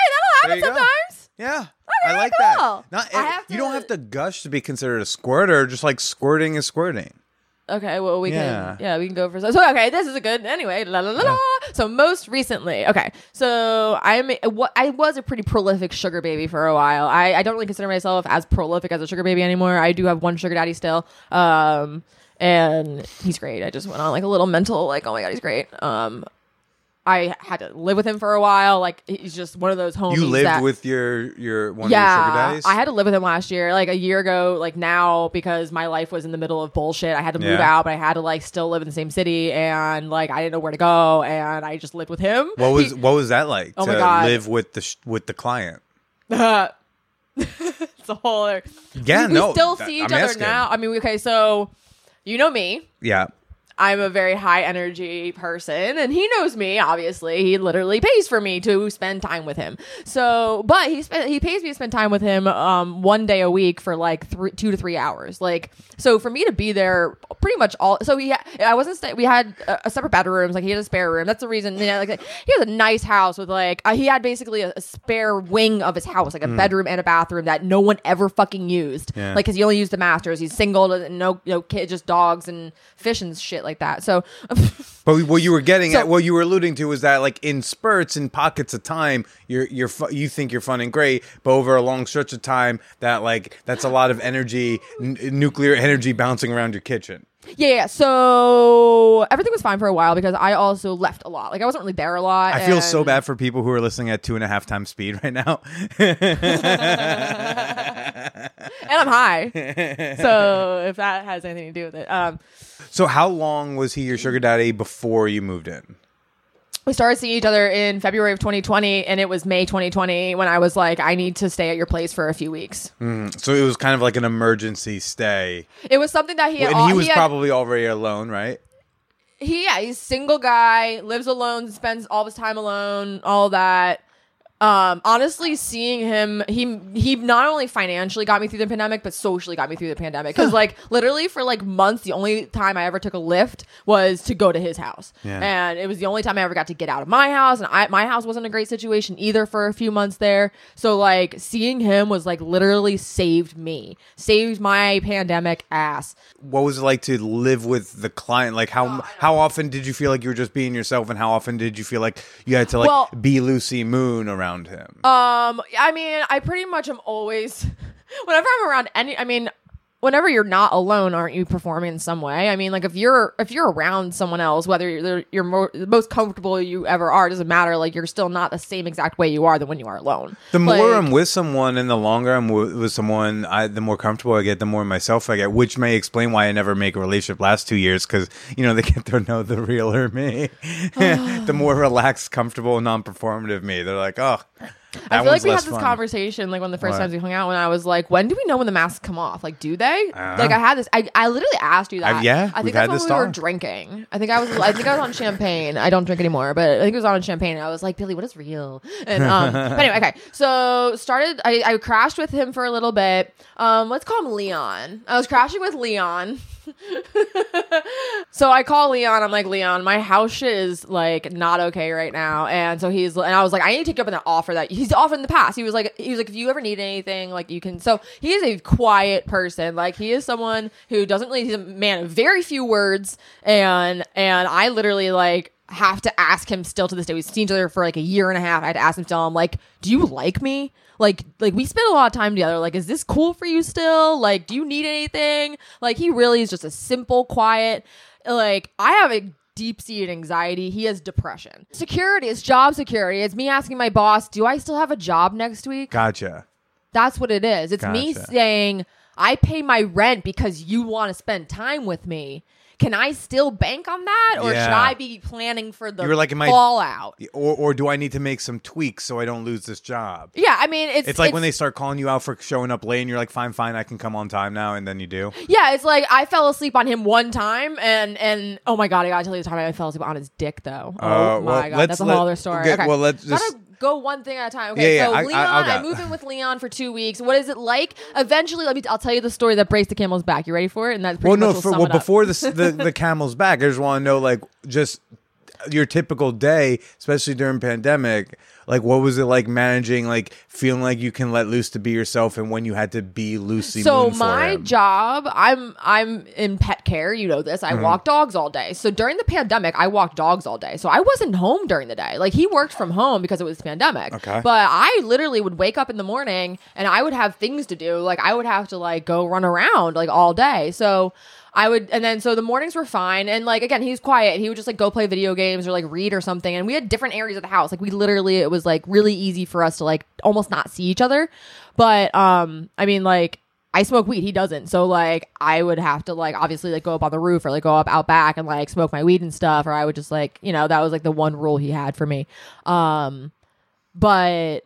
that'll happen you go. sometimes. Yeah, Okay, I like cool. that. Not I have you don't have to gush to be considered a squirter. Just like squirting is squirting. Okay, well we Yeah. can yeah we can go for so okay this is a good anyway la la la la. So most recently, okay, so I'm what I was a pretty prolific sugar baby for a while. I I don't really consider myself as prolific as a sugar baby anymore. I do have one sugar daddy still, um, and he's great. I just went on like a little mental like oh my god he's great. Um, I had to live with him for a while. Like he's just one of those homies. You lived that, with your your one of your sugar yeah, daddies. I had to live with him last year, like a year ago, like now because my life was in the middle of bullshit. I had to move Yeah. out, but I had to like still live in the same city, and like I didn't know where to go, and I just lived with him. what was He- what was that like Oh to my God. live with the sh- with the client? it's a whole. other- Yeah, we, no, we still that- see each I'm other asking. now. I mean, okay, so you know me. Yeah. I'm a very high energy person and he knows me obviously. He literally pays for me to spend time with him. So but he spent he pays me to spend time with him um one day a week for like three two to three hours. Like so for me to be there pretty much all so he I wasn't stay, we had a, a separate bedrooms like he had a spare room. That's the reason you know like he has a nice house with like uh, he had basically a, a spare wing of his house like a bedroom and a bathroom that no one ever fucking used. Yeah. like because he only used the masters. He's single and no no kid just dogs and fish and shit like that so But what you were getting So- at, what you were alluding to, was that like in spurts and pockets of time, you're you're you think you're fun and great, but over a long stretch of time, that like that's a lot of energy, n- nuclear energy bouncing around your kitchen. Yeah, yeah. So everything was fine for a while because I also left a lot. Like I wasn't really there a lot. I feel so bad for people who are listening at two and a half times speed right now. and I'm high. so if that has anything to do with it, um, so, how long was he your sugar daddy before you moved in? We started seeing each other in February of 2020, and it was May 2020 when I was like, I need to stay at your place for a few weeks. Mm-hmm. So it was kind of like an emergency stay, It was something that he and al- he was had- probably already alone, right? he yeah he's single guy lives alone spends all his time alone all that um honestly seeing him he he not only financially got me through the pandemic but socially got me through the pandemic. Because like literally for like months the only time i ever took a lift was to go to his house. Yeah. and it was the only time i ever got to get out of my house and I, my house wasn't a great situation either for a few months there. So like seeing him was like literally saved me saved my pandemic ass. What was it like to live with the client? Like how how often did you feel like you were just being yourself, and how often did you feel like you had to like Well- be Lucee Moon around him? Um, I mean, I pretty much am always whenever I'm around any. I mean, whenever you're not alone, aren't you performing in some way? I mean, like if you're if you're around someone else, whether you're you're more, the most comfortable you ever are, doesn't matter. Like you're still not the same exact way you are than when you are alone. The more I'm with someone and the longer I'm w- with someone, I, the more comfortable I get, the more myself I get, which may explain why I never make a relationship last two years because, you know, they get to know the realer me. Oh. the more relaxed, comfortable, non performative me. They're like, oh, I feel like we had this conversation like one of the first What? times we hung out when I was like, when do we know when the masks come off? Like, do they? Uh-huh. like I had this. I, I literally asked you that. I've- yeah, I think that's when we were drinking. I think I was. I think I was on champagne. I don't drink anymore, but I think it was on champagne. And I was like, Billy, what is real? And um, but anyway, okay. So started. I, I crashed with him for a little bit. Um, let's call him Leon. I was crashing with Leon. So I call Leon. I'm like, Leon, my house shit is like not okay right now. And so he's, and I was like, I need to take up on offer that he's offered in the past. He was like, he was like, if you ever need anything, like you can. So he is a quiet person. Like he is someone who doesn't really, he's a man of very few words. And, and I literally like, have to ask him still to this day. We've seen each other for like a year and a half. I had to ask him still. I'm like, do you like me? Like, like we spend a lot of time together. Like, is this cool for you still? Like, do you need anything? Like, he really is just a simple, quiet. Like, I have a deep seated anxiety. He has depression. Security is job security. It's me asking my boss, do I still have a job next week? Gotcha. That's what it is. It's me saying, I pay my rent because you want to spend time with me. Can I still bank on that, or should I be planning for the You were like, am I- fallout? Or, or do I need to make some tweaks so I don't lose this job? Yeah, I mean, it's It's like when they start calling you out for showing up late and you're like, fine, fine, I can come on time now. And then you do. Yeah, it's like I fell asleep on him one time, and and oh my god, I gotta tell you the time I fell asleep on his dick though. Oh Uh, my well, god, that's a let- whole other story. okay, Okay, well, let's just- go one thing at a time. Okay, Yeah, yeah, so I- I- Leon, I'll I, move in with Leon for two weeks. What is it like? Eventually, let me. I'll tell you the story that breaks the camel's back. You ready for it? And that's pretty Well, much no, for, well, before this, the, the camel's back, I just want to know, like, just your typical day, especially during pandemic. Like, what was it like managing, like, feeling like you can let loose to be yourself and when you had to be Lucee So my him? job, I'm I'm in pet care. You know this. I Mm-hmm. walk dogs all day. So during the pandemic, I walked dogs all day. So I wasn't home during the day. Like he worked from home because it was pandemic. Okay. But I literally would wake up in the morning and I would have things to do. Like I would have to like go run around like all day. So. I would, and then so the mornings were fine. And like, again, he's quiet. He would just like go play video games or like read or something. And we had different areas of the house. Like, we literally, it was like really easy for us to like almost not see each other. But, um, I mean, like, I smoke weed. He doesn't. So like I would have to like obviously like go up on the roof or like go up out back and like smoke my weed and stuff. Or I would just like you know that was like the one rule he had for me. Um, but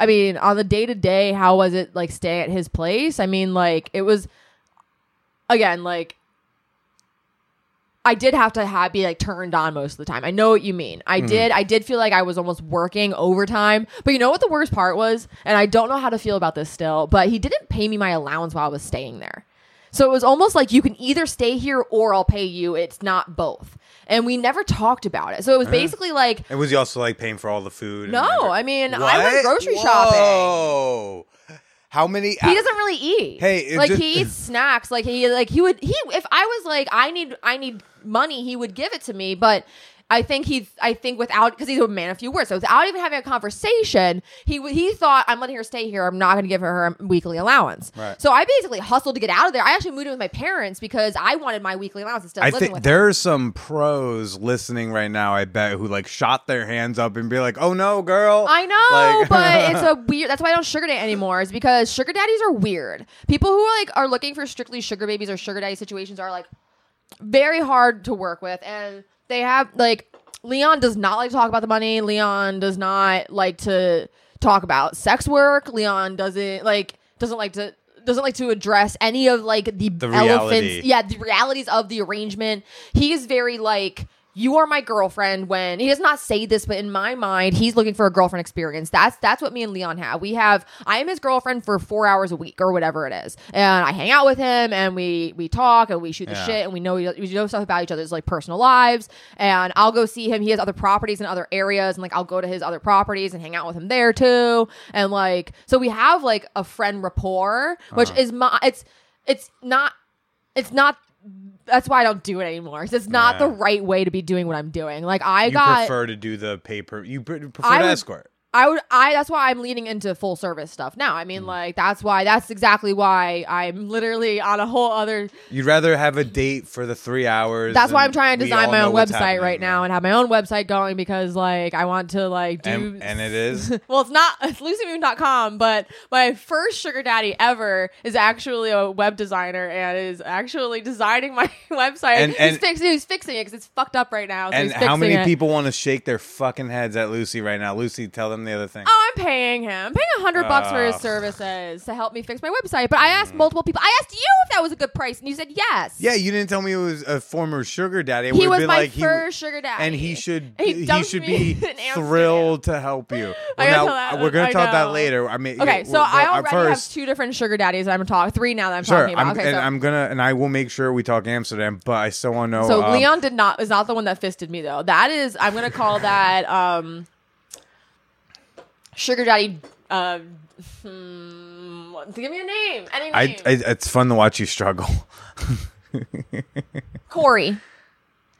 I mean on the day to day, how was it like staying at his place? I mean like it was again like I did have to have be like turned on most of the time. I know what you mean. I mm-hmm. did. I did feel like I was almost working overtime. But you know what the worst part was? And I don't know how to feel about this still, but he didn't pay me my allowance while I was staying there. So it was almost like you can either stay here or I'll pay you. It's not both. And we never talked about it. So it was uh-huh. basically like And was he also like paying for all the food? No? I mean, I went grocery shopping. How many? he doesn't really eat. Hey, like just- he eats snacks. Like he like he would he if I was like I need I need money, he would give it to me. But I think he, I think without, because he's a man of few words, so without even having a conversation, he he thought I'm letting her stay here. I'm not going to give her her weekly allowance. Right. So I basically hustled to get out of there. I actually moved in with my parents because I wanted my weekly allowance instead of I living think with there are some pros listening right now. I bet who like shot their hands up and be like, "Oh no, girl!" I know, Like- but it's a weird. That's why I don't sugar date anymore. Is because sugar daddies are weird. People who are like are looking for strictly sugar babies or sugar daddy situations are like very hard to work with, and they have like Leon does not like to talk about the money. Leon does not like to talk about sex work. Leon doesn't like doesn't like to doesn't like to address any of like the, The elephants. reality. Yeah, the realities of the arrangement. He is very like you are my girlfriend when he does not say this but in my mind he's looking for a girlfriend experience. That's that's what me and leon have. We have i am his girlfriend for four hours a week or whatever it is. And i hang out with him and we we talk and we shoot the Yeah. shit and we know we know stuff about each other's like personal lives. And i'll go see him. He has other properties in other areas and like i'll go to his other properties and hang out with him there too. And like so we have like a friend rapport which Uh-huh. is my it's it's not it's not that's why I don't do it anymore. 'cause it's not Yeah. the right way to be doing what I'm doing. Like I got you got prefer to do the paper. You pre- prefer I to would- escort. I would I that's why I'm leaning into full service stuff now. I Mm. mean like that's why that's exactly why I'm literally on a whole other You'd rather have a date for the three hours. that's why I'm trying to design my own website right now and have my own website going because like I want to like do And, and it is. well, it's not it's luceemoon.com, but my first sugar daddy ever is actually a web designer and is actually designing my website. And- he's, fixing, he's fixing it because it's fucked up right now. So and how many it. people want to shake their fucking heads at Lucee right now? Lucee, tell them the other thing. Oh, I'm paying him. I'm paying a hundred bucks for his Ugh. services to help me fix my website. But I asked multiple people. I asked you if that was a good price, and you said yes. Yeah, you didn't tell me it was a former sugar daddy. It He would've was been my like he- first sugar daddy, and he should He he, dumped should me be in Amsterdam. thrilled to help you. I Well, gotta now tell that- we're gonna I talk that know. later. I mean, Okay, so I already have two different sugar daddies that I'm talking. Three now that I'm Sure, talking about. I'm, okay, and so. I'm gonna and I will make sure we talk Amsterdam, but I still want to know. So um, Leon did not is not the one that fisted me though. That is I'm gonna call that um sugar daddy uh hmm, give me a name. Any name. I it's fun to watch you struggle. Corey.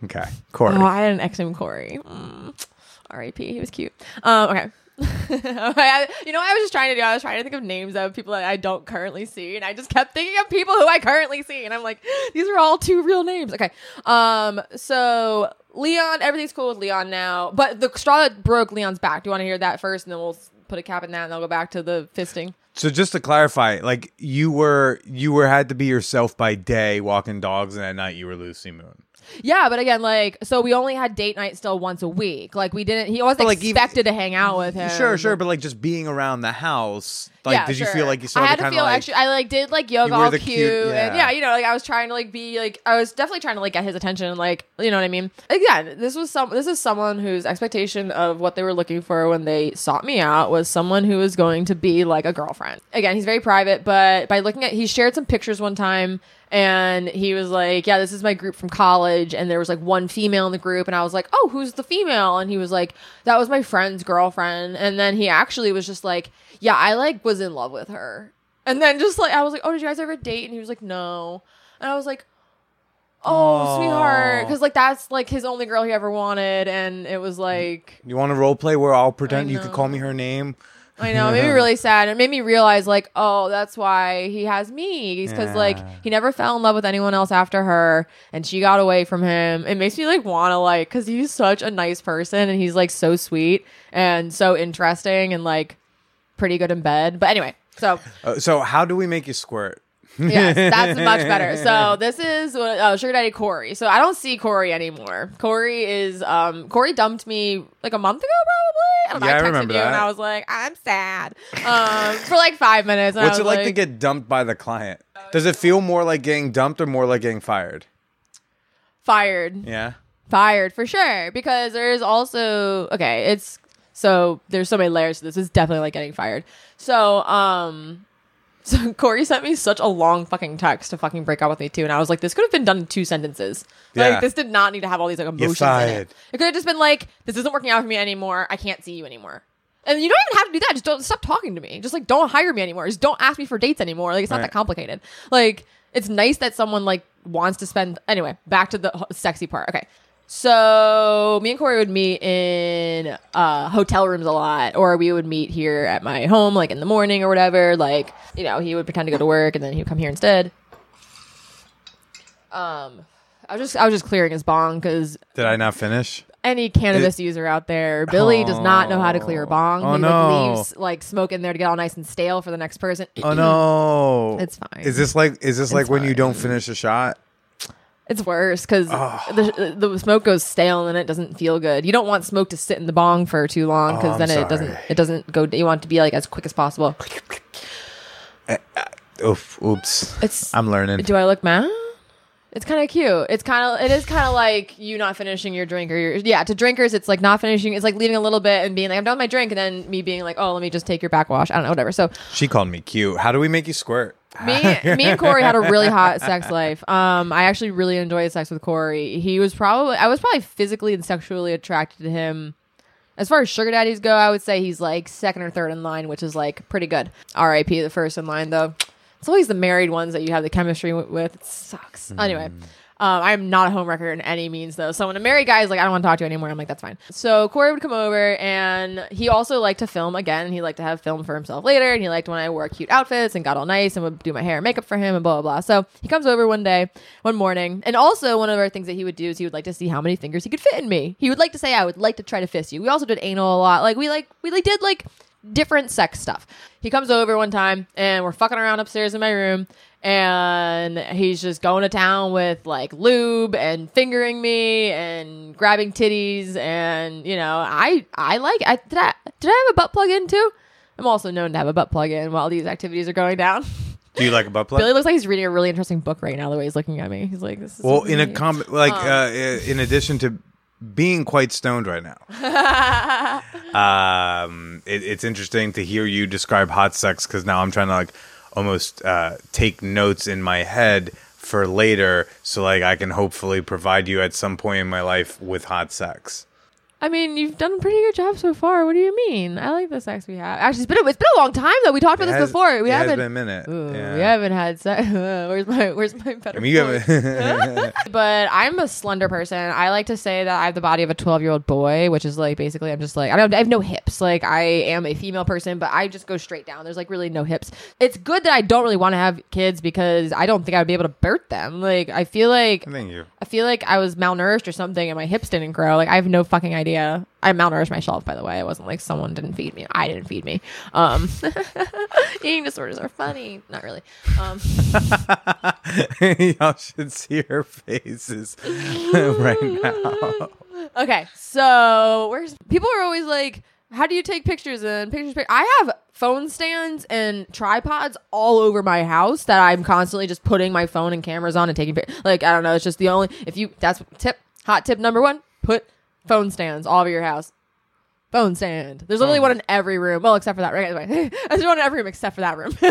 okay, Corey. Oh, I had an ex named Corey. Mm. R.I.P. He was cute. Um, okay. You know what I was just trying to do? I was trying to think of names of people that I don't currently see, and I just kept thinking of people who I currently see, and I'm like, these are all two real names. Okay. Um. So Leon, everything's cool with Leon now, but the straw that broke Leon's back. Do you want to hear that first, and then we'll put a cap in that, and I'll go back to the fisting. So just to clarify, like you were you were had to be yourself by day walking dogs, and at night you were Lucee Moon. Yeah, but again, like, so we only had date night still once a week. Like, we didn't. He wasn't like, even- expected to hang out with him. Sure, sure, but like just being around the house, like yeah, did you feel like you I had to feel like extra. I like did like yoga all cute, cute- and yeah. yeah, you know, like I was trying to like be like I was definitely trying to like get his attention, like you know what I mean. Again, this was some. This is someone whose expectation of what they were looking for when they sought me out was someone who was going to be like a girlfriend. Again, he's very private, but by looking at, he shared some pictures one time. And he was like, "Yeah, this is my group from college." And there was like one female in the group, and I was like, "Oh, who's the female?" And he was like, "That was my friend's girlfriend." And then he actually was just like, "Yeah, I like was in love with her." And then just like I was like, "Oh, did you guys ever date?" And he was like, "No." And I was like, "Oh, sweetheart," because like that's like his only girl he ever wanted, and it was like you want to role play where I'll pretend you could call me her name? I know, it made me really sad. It made me realize like, oh, that's why he has me because like Yeah. he never fell in love with anyone else after her, and she got away from him. It makes me like want to like because he's such a nice person and he's like so sweet and so interesting and like pretty good in bed. But anyway, so. Uh, so how do we make you squirt? Yes, that's much better. So this is what uh, Sugar Daddy Corey. So I don't see Corey anymore. Corey is um Corey dumped me like a month ago, probably. I don't know. Yeah, I I texted remember you and that. I was like, I'm sad um, for like five minutes. And I What's it was like, to get dumped by the client? Does it feel more like getting dumped or more like getting fired? fired? Yeah. Fired for sure because there is also okay. It's so there's so many layers to this. It's definitely like getting fired. So um. So Corey sent me such a long fucking text to fucking break up with me too, and I was like, this could have been done in two sentences. Yeah. Like this did not need to have all these like emotions in it. It could have just been like, this isn't working out for me anymore. I can't see you anymore. And you don't even have to do that. Just don't stop talking to me. Just like don't hire me anymore. Just don't ask me for dates anymore. Like it's not Right. that complicated. Like it's nice that someone like wants to spend. Anyway, back to the h- sexy part. Okay. So me and Corey would meet in uh, hotel rooms a lot, or we would meet here at my home, like in the morning or whatever. Like you know, he would pretend to go to work, and then he would come here instead. Um, I was just I was just clearing his bong because Did I not finish? any cannabis user out there, Billy does not know how to clear a bong. Oh, he no. like leaves like smoke in there to get all nice and stale for the next person. Oh no. It's fine. Is this like is this like It's when you don't finish a shot? It's worse because the, the smoke goes stale and then it doesn't feel good. You don't want smoke to sit in the bong for too long because Oh, then it doesn't it doesn't go. You want it to be like as quick as possible. Eh, eh, oof, oops. It's I'm learning. do I look mad? It's kind of cute. It's kind of it is kind of like you not finishing your drink or your yeah to drinkers. It's like not finishing. It's like leaving a little bit and being like I'm done with my drink and then me being like oh let me just take your backwash. I don't know whatever. So She called me cute. How do we make you squirt? Me, me and Corey had a really hot sex life. Um, I actually really enjoyed sex with Corey. He was probably, I was probably physically and sexually attracted to him. As far as sugar daddies go, I would say he's like second or third in line, which is like pretty good. R.I.P. the first in line though. It's always the married ones that you have the chemistry w- with. It sucks. Anyway. Um, I'm not a homewrecker in any means, though. So when a married guy is like, I don't want to talk to you anymore, I'm like, that's fine. So Corey would come over, and he also liked to film again. He liked to have film for himself later, and he liked when I wore cute outfits and got all nice and would do my hair and makeup for him and blah blah blah. So he comes over one day, one morning, and also one of our things that he would do is he would like to see how many fingers he could fit in me. He would like to say, I would like to try to fist you. We also did anal a lot. Like we like we like did like different sex stuff. He comes over one time and we're fucking around upstairs in my room and he's just going to town with like lube and fingering me and grabbing titties and you know I I like I did I did I have a butt plug in too? I'm also known to have a butt plug in while these activities are going down. Do you like a butt plug? Billy looks like he's reading a really interesting book right now the way he's looking at me. He's like this is well, in a com like Um. uh, in addition to being quite stoned right now. um, it, it's interesting to hear you describe hot sex because now I'm trying to like almost uh, take notes in my head for later, so like I can hopefully provide you at some point in my life with hot sex. I mean, you've done a pretty good job so far. What do you mean? I like the sex we have. Actually, it's been a, it's been a long time though. We talked about It this has- before. We it has haven't been a minute. Ooh, yeah. We haven't had sex. where's my Where's my better? I mean, you voice? haven't. but I'm a slender person. I like to say that I have the body of a 12 year old boy, which is like basically I'm just like I don't I have no hips. Like I am a female person, but I just go straight down. There's like really no hips. It's good that I don't really want to have kids because I don't think I would be able to birth them. Like I feel like Thank you. I feel like I was malnourished or something and my hips didn't grow. Like I have no fucking idea. I malnourished myself, by the way. It wasn't like someone didn't feed me. I didn't feed me. Um, eating disorders are funny. Not really. Um, Y'all should see her faces right now. okay, so where's people are always like, how do you take pictures and pictures? pic-" I have phone stands and tripods all over my house that I'm constantly just putting my phone and cameras on and taking pictures. like I don't know. It's just the only if you that's tip hot tip number one. Put phone stands all over your house. Phone stand. There's literally one in every room. Well, except for that. Right? Anyway, There's one in every room except for that room.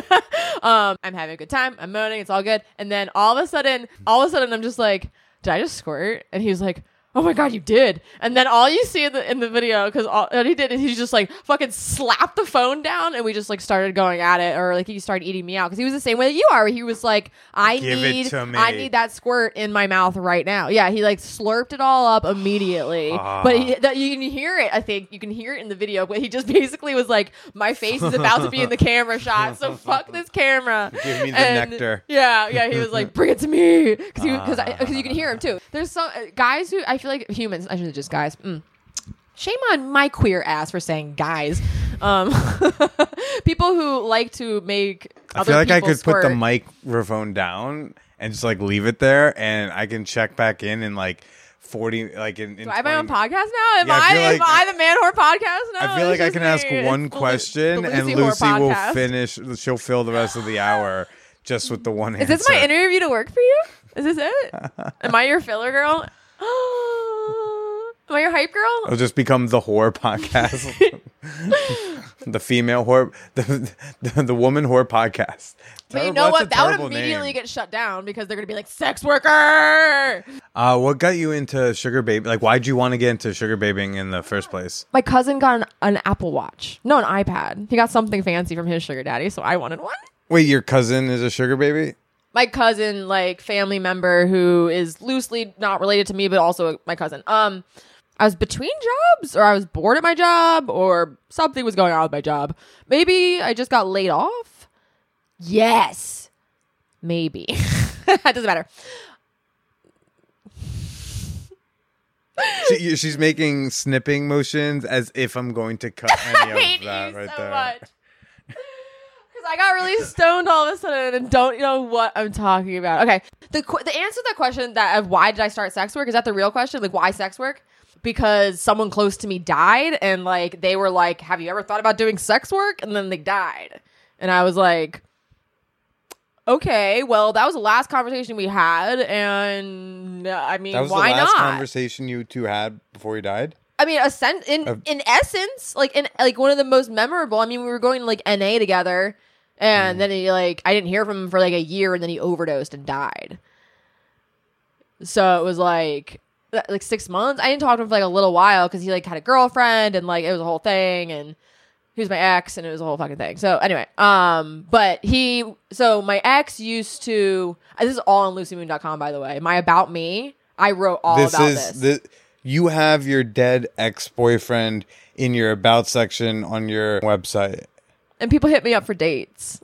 um, I'm having a good time. I'm moaning. It's all good. And then all of a sudden, all of a sudden, I'm just like, did I just squirt? And he was like, oh my god, you did. And then all you see in the in the video, because all what he did is he just like fucking slapped the phone down, and we just like started going at it, or like he started eating me out because he was the same way that you are. He was like, I Give need. I need that squirt in my mouth right now. Yeah, he like slurped it all up immediately. But he, that, you can hear it. I think you can hear it in the video. But he just basically was like, my face is about to be in the camera shot, so fuck this camera. Give me the And- nectar. Yeah, yeah. He was like, bring it to me because because because you can hear him too. There's some uh, guys who I feel like humans. I should just guys. Mm. Shame on my queer ass for saying guys. Um, people who like to make. I feel like I could put the squirt. microphone down and just like leave it there, and I can check back in in like forty, like in. in Do I have my own podcast now? Am Yeah, I I, feel am I the manwhore podcast now? I feel like I can ask one the Lu- question, and Lucee will finish. She'll fill the rest of the hour just with the one. Is this my interview to work for you? Is this it? Am I your filler girl? Am I your hype girl? It'll just become the whore podcast. the female whore, the, the the woman whore podcast. But you know what? That would immediately name. get shut down because they're gonna be like sex worker. Uh, what got you into sugar baby? Like, why'd you want to get into sugar babying in the first place? My cousin got an, an Apple Watch, no, an iPad. He got something fancy from his sugar daddy, so I wanted one. Wait, your cousin is a sugar baby? my cousin, like family member who is loosely not related to me, but also my cousin. Um, I was between jobs, or I was bored at my job, or something was going on with my job. Maybe I just got laid off. Yes, maybe. it doesn't matter. She, she's making snipping motions as if I'm going to cut any I of hate that you right so there. much. Because I got really stoned all of a sudden and don't know what I'm talking about. Okay, the the answer to the question that of why did I start sex work is that the real question? Like why sex work? Because someone close to me died and like they were like, "Have you ever thought about doing sex work?" And then they died, and I was like. Okay, well, that was the last conversation we had, and uh, I mean, That was why the last not? conversation you two had before you died. I mean, a sen- in Of- in essence, like in like one of the most memorable. I mean, we were going to like NA together, and then he like I didn't hear from him for like a year, and then he overdosed and died. So it was like like six months. I didn't talk to him for like a little while because he like had a girlfriend, and like it was a whole thing, and he was my ex, and it was a whole fucking thing. So anyway, um, but he so my ex used to. uh, This is all on LuceeMoon.com, by the way. My about me. I wrote all this about is this. the you have your dead ex-boyfriend in your about section on your website. and people hit me up for dates.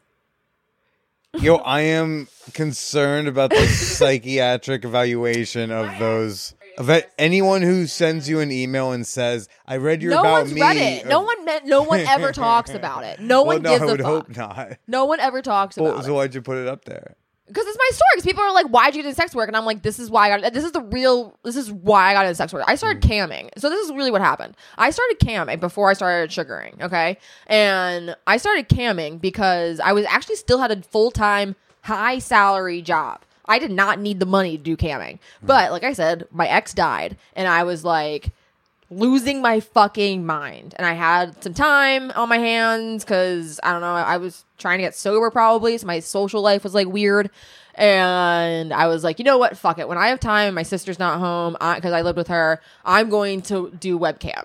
Yo, I am concerned about the psychiatric evaluation of those. Of anyone who sends you an email and says, "I read your no about one's me." read it. No one meant. No one ever talks about it. No well, one no, gives I a would fuck. hope not. No one ever talks Well, about so it why'd you put it up there? because it's my story. Because people are like, "Why'd you get into sex work?" And I'm like, "This is why I got. This is the real. This is why I got into sex work. I started Mm. camming. So this is really what happened. I started camming before I started sugaring. Okay, and I started camming because I was actually still had a full time high salary job. I did not need the money to do camming. But like I said, my ex died, and I was like losing my fucking mind. And I had some time on my hands because I don't know, I was trying to get sober probably. So my social life was like weird. And I was like, you know what? Fuck it. When I have time and my sister's not home because I lived with her, I'm going to do webcam.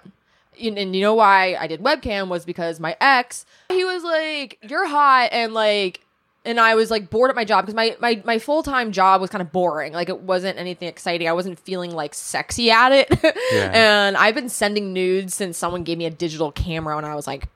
And you know why I did webcam was because my ex, he was like, you're hot. And like, and I was like bored at my job because my my, my full time job was kind of boring. Like it wasn't anything exciting. I wasn't feeling like sexy at it. Yeah. and I've been sending nudes since someone gave me a digital camera when I was like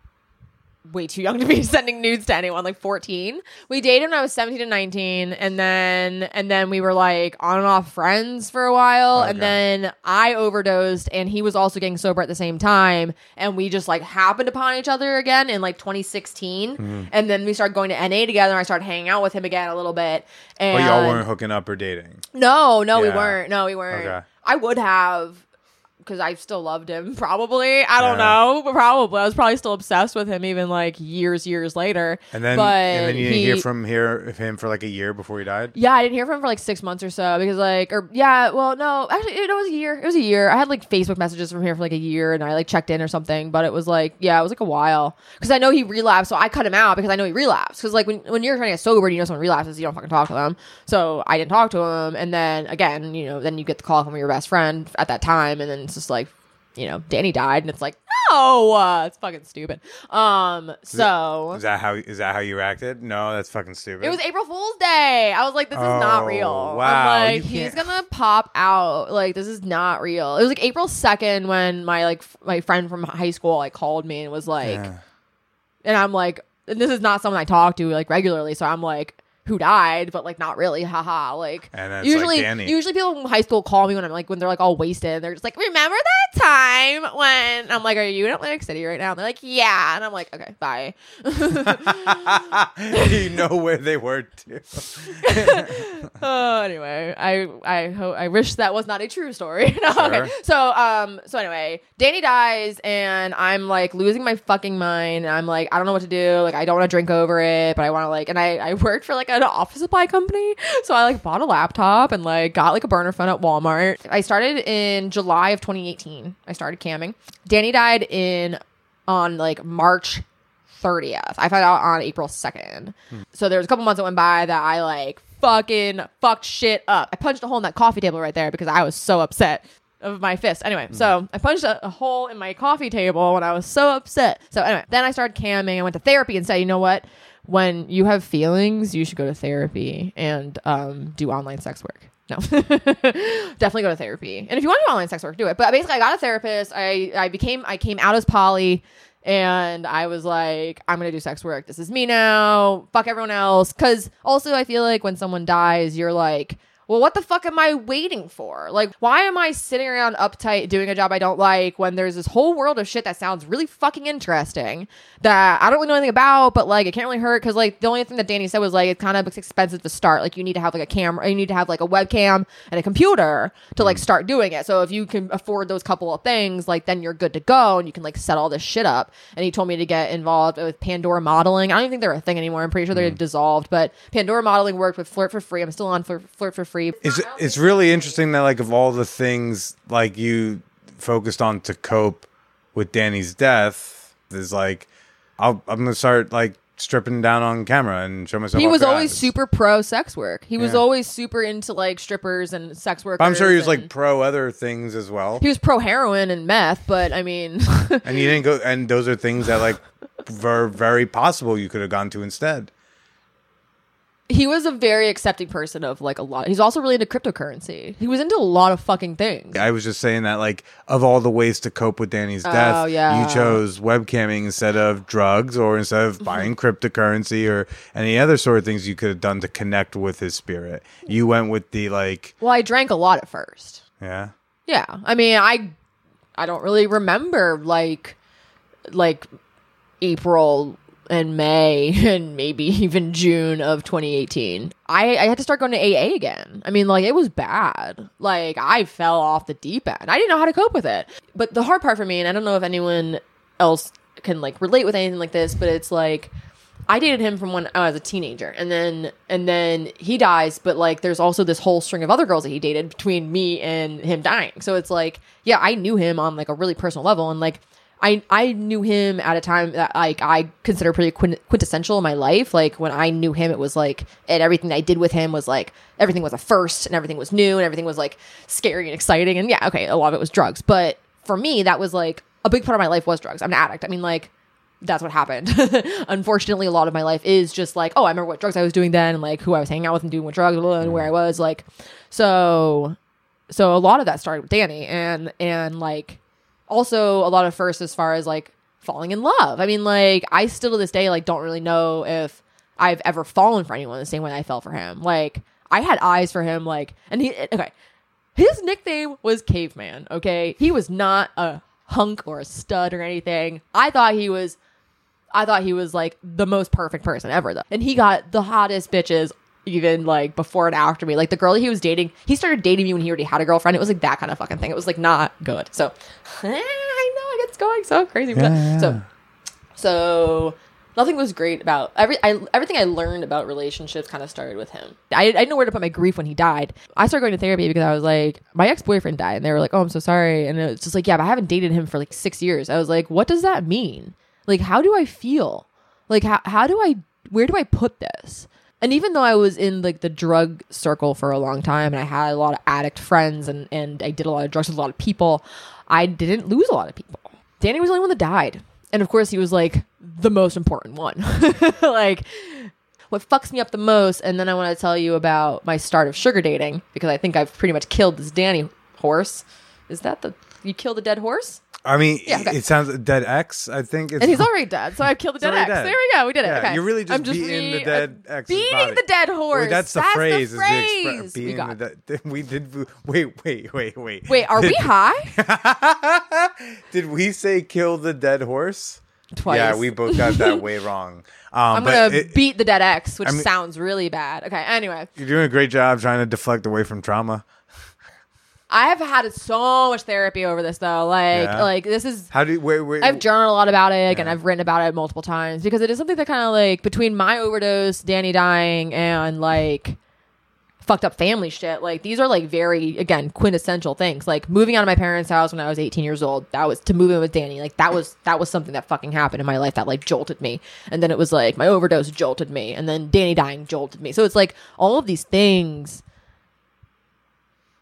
way too young to be sending nudes to anyone, like 14. We dated when I was 17 and 19, and then and then we were like on and off friends for a while, and then I overdosed, and he was also getting sober at the same time, and we just like happened upon each other again in like 2016, Mm-hmm. and then we started going to NA together, and I started hanging out with him again a little bit. And But y'all weren't hooking up or dating. no, no, we weren't. No, we weren't. Okay. I would have because I still loved him. Probably. I don't Yeah. know, but probably. I was probably still obsessed with him even like years, years later. And then, but and then you didn't he, hear from hear of him for like a year before he died. Yeah, I didn't hear from him for like six months or so because like, or yeah, well, no, actually, it was a year. It was a year. I had like Facebook messages from here for like a year, and I like checked in or something. But it was like, yeah, it was like a while because I know he relapsed, so I cut him out because I know he relapsed. Because like when when you're trying to get sober, and you know someone relapses, you don't fucking talk to them. So I didn't talk to him, and then again, you know, then you get the call from your best friend at that time, and then it's just like, you know, Danny died, and it's like, no, uh, it's fucking stupid. Um, so Is that how is that how you reacted? No, that's fucking stupid. it was April Fool's Day. I was like, this is not Oh, real. wow, I'm like, you he's can't- gonna pop out. Like, this is not real. It was like April second when my like f- my friend from high school like called me and was like, Yeah. and I'm like, and this is not someone I talk to like regularly, so I'm like, who died? But like, not really. Haha. Like, And it's like usually, Danny. usually people from high school call me when I'm like when they're like all wasted. They're just like, remember that time when I'm like, are you in Atlantic City right now? And they're like, yeah, and I'm like, okay, bye. you know where they were too. Oh, anyway, I I hope I wish that was not a true story. no, Sure. okay. So um so anyway, Danny dies and I'm like losing my fucking mind. I'm like I don't know what to do. Like I don't want to drink over it, but I want to like and I I worked for like an office supply company, so I like bought a laptop and like got like a burner phone at Walmart. I started in July of 2018. I started camming. Danny died in on like March 30th. I found out on April 2nd. Hmm. So there was a couple months that went by that I like fucking fucked shit up. I punched a hole in that coffee table right there because I was so upset of my fist. Anyway, hmm. so I punched a, a hole in my coffee table when I was so upset. So anyway, then I started camming. I went to therapy and said, you know what? When you have feelings, you should go to therapy and um, do online sex work. No, definitely go to therapy. And if you want to do online sex work, do it. But basically, I got a therapist. I I became I came out as poly, and I was like, I'm gonna do sex work. This is me now. Fuck everyone else. Because also, I feel like when someone dies, you're like. Well, what the fuck am I waiting for? Like, why am I sitting around uptight doing a job I don't like when there's this whole world of shit that sounds really fucking interesting that I don't really know anything about, but like it can't really hurt because like the only thing that Danny said was like it's kind of expensive to start. Like you need to have like a camera, you need to have like a webcam and a computer to like mm. start doing it. So if you can afford those couple of things, like then you're good to go and you can like set all this shit up. And he told me to get involved with Pandora modeling. I don't even think they're a thing anymore. I'm pretty sure they're mm. dissolved, but Pandora modeling worked with Flirt for Free. I'm still on Flirt for Free. It's it's really interesting that like of all the things like you focused on to cope with Danny's death, is like I'll, I'm gonna start like stripping down on camera and show myself. he was always guys. super pro sex work. He was Yeah. always super into like strippers and sex work. I'm sure he was like pro other things as well. he was pro heroin and meth, but I mean, and you didn't go and those are things that like were very possible you could have gone to instead he was a very accepting person of like a lot. He's also really into cryptocurrency. He was into a lot of fucking things. i was just saying that like of all the ways to cope with danny's death Oh, yeah. you chose webcamming instead of drugs or instead Mm-hmm. of buying cryptocurrency or any other sort of things you could have done to connect with his spirit you went with the like Well, I drank a lot at first. yeah Yeah, I mean, I I don't really remember like like April and May and maybe even June of 2018. I, I had to start going to AA again. I mean, like it was bad. Like I fell off the deep end. I didn't know how to cope with it. But the hard part for me, and I don't know if anyone else can like relate with anything like this, but it's like I dated him from when I was a teenager, and then and then he dies. But like, there's also this whole string of other girls that he dated between me and him dying. So it's like, yeah, I knew him on like a really personal level, and like, I I knew him at a time that like I consider pretty quintessential in my life. Like when I knew him, it was like, and everything I did with him was like everything was a first, and everything was new, and everything was like scary and exciting. And yeah, okay, a lot of it was drugs, but for me, that was like a big part of my life was drugs. I'm an addict. I mean, like that's what happened. Unfortunately, a lot of my life is just like, oh, I remember what drugs I was doing then, and like who I was hanging out with and doing what drugs, blah, blah, and where I was. Like, so, so a lot of that started with Danny, and and like also a lot of first as far as like falling in love. I mean, like I still to this day like don't really know if I've ever fallen for anyone the same way I fell for him. Like I had eyes for him, like, and he eh, okay. His nickname was Caveman, okay? He was not a hunk or a stud or anything. I thought he was I thought he was like the most perfect person ever though. And he got the hottest bitches even like before and after me. Like the girl he was dating, he started dating me when he already had a girlfriend. It was like that kind of fucking thing. It was like not good. So I know it gets going so crazy. Yeah, yeah. So so nothing was great about every I, everything I learned about relationships kind of started with him. I, I didn't know where to put my grief when he died. I started going to therapy because I was like, my ex boyfriend died, and they were like, "Oh, I'm so sorry," and it was just like, "Yeah, but I haven't dated him for like six years." I was like, "What does that mean? Like, how do I feel? Like, how how do I where do I put this?" And even though I was in like the drug circle for a long time, and I had a lot of addict friends, and and I did a lot of drugs with a lot of people, I didn't lose a lot of people. Danny was the only one that died. And of course, he was like the most important one. like, what fucks me up the most, and then I want to tell you about my start of sugar dating because I think I've pretty much killed this Danny horse. Is that the you killed a dead horse? I mean, Yeah, okay. it sounds dead X. I think it's And he's already dead, so I've killed the dead X. dead. There we go. We did it. Yeah, okay. you're really just I'm beating the dead ex's Beating body. the dead horse. Wait, that's the That's phrase. The is the expre- phrase. we got. the dead. We did. Wait, wait, wait, wait. Wait, are we high? did we say kill the dead horse? Twice. Yeah, we both got that way wrong. Um, I'm gonna it- beat the dead X, which I mean- sounds really bad. Okay. Anyway, you're doing a great job trying to deflect away from trauma. I have had so much therapy over this though. Like, Yeah. like this is How do you wait? wait I've journaled a lot about it and I've written about it multiple times because it is something that kind of like between my overdose, Danny dying, and like fucked up family shit. Like these are like very again quintessential things. Like moving out of my parents' house when I was 18 years old. That was to move in with Danny. Like that was that was something that fucking happened in my life that like jolted me. And then it was like my overdose jolted me, and then Danny dying jolted me. So it's like all of these things,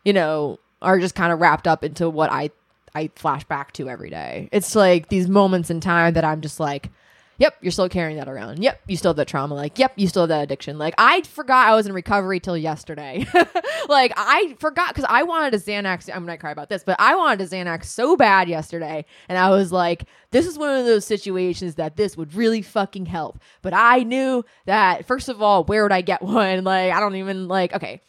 you know, are just kind of wrapped up into what I I flash back to every day. It's like these moments in time that I'm just like, Yep, you're still carrying that around. Yep, you still have that trauma. Like, yep, you still have that addiction. Like, I forgot I was in recovery till yesterday. like, I forgot because I wanted a Xanax. I'm gonna cry about this, but I wanted a Xanax so bad yesterday, and I was like, this is one of those situations that this would really fucking help. But I knew that first of all, where would I get one? Like, I don't even like. Okay,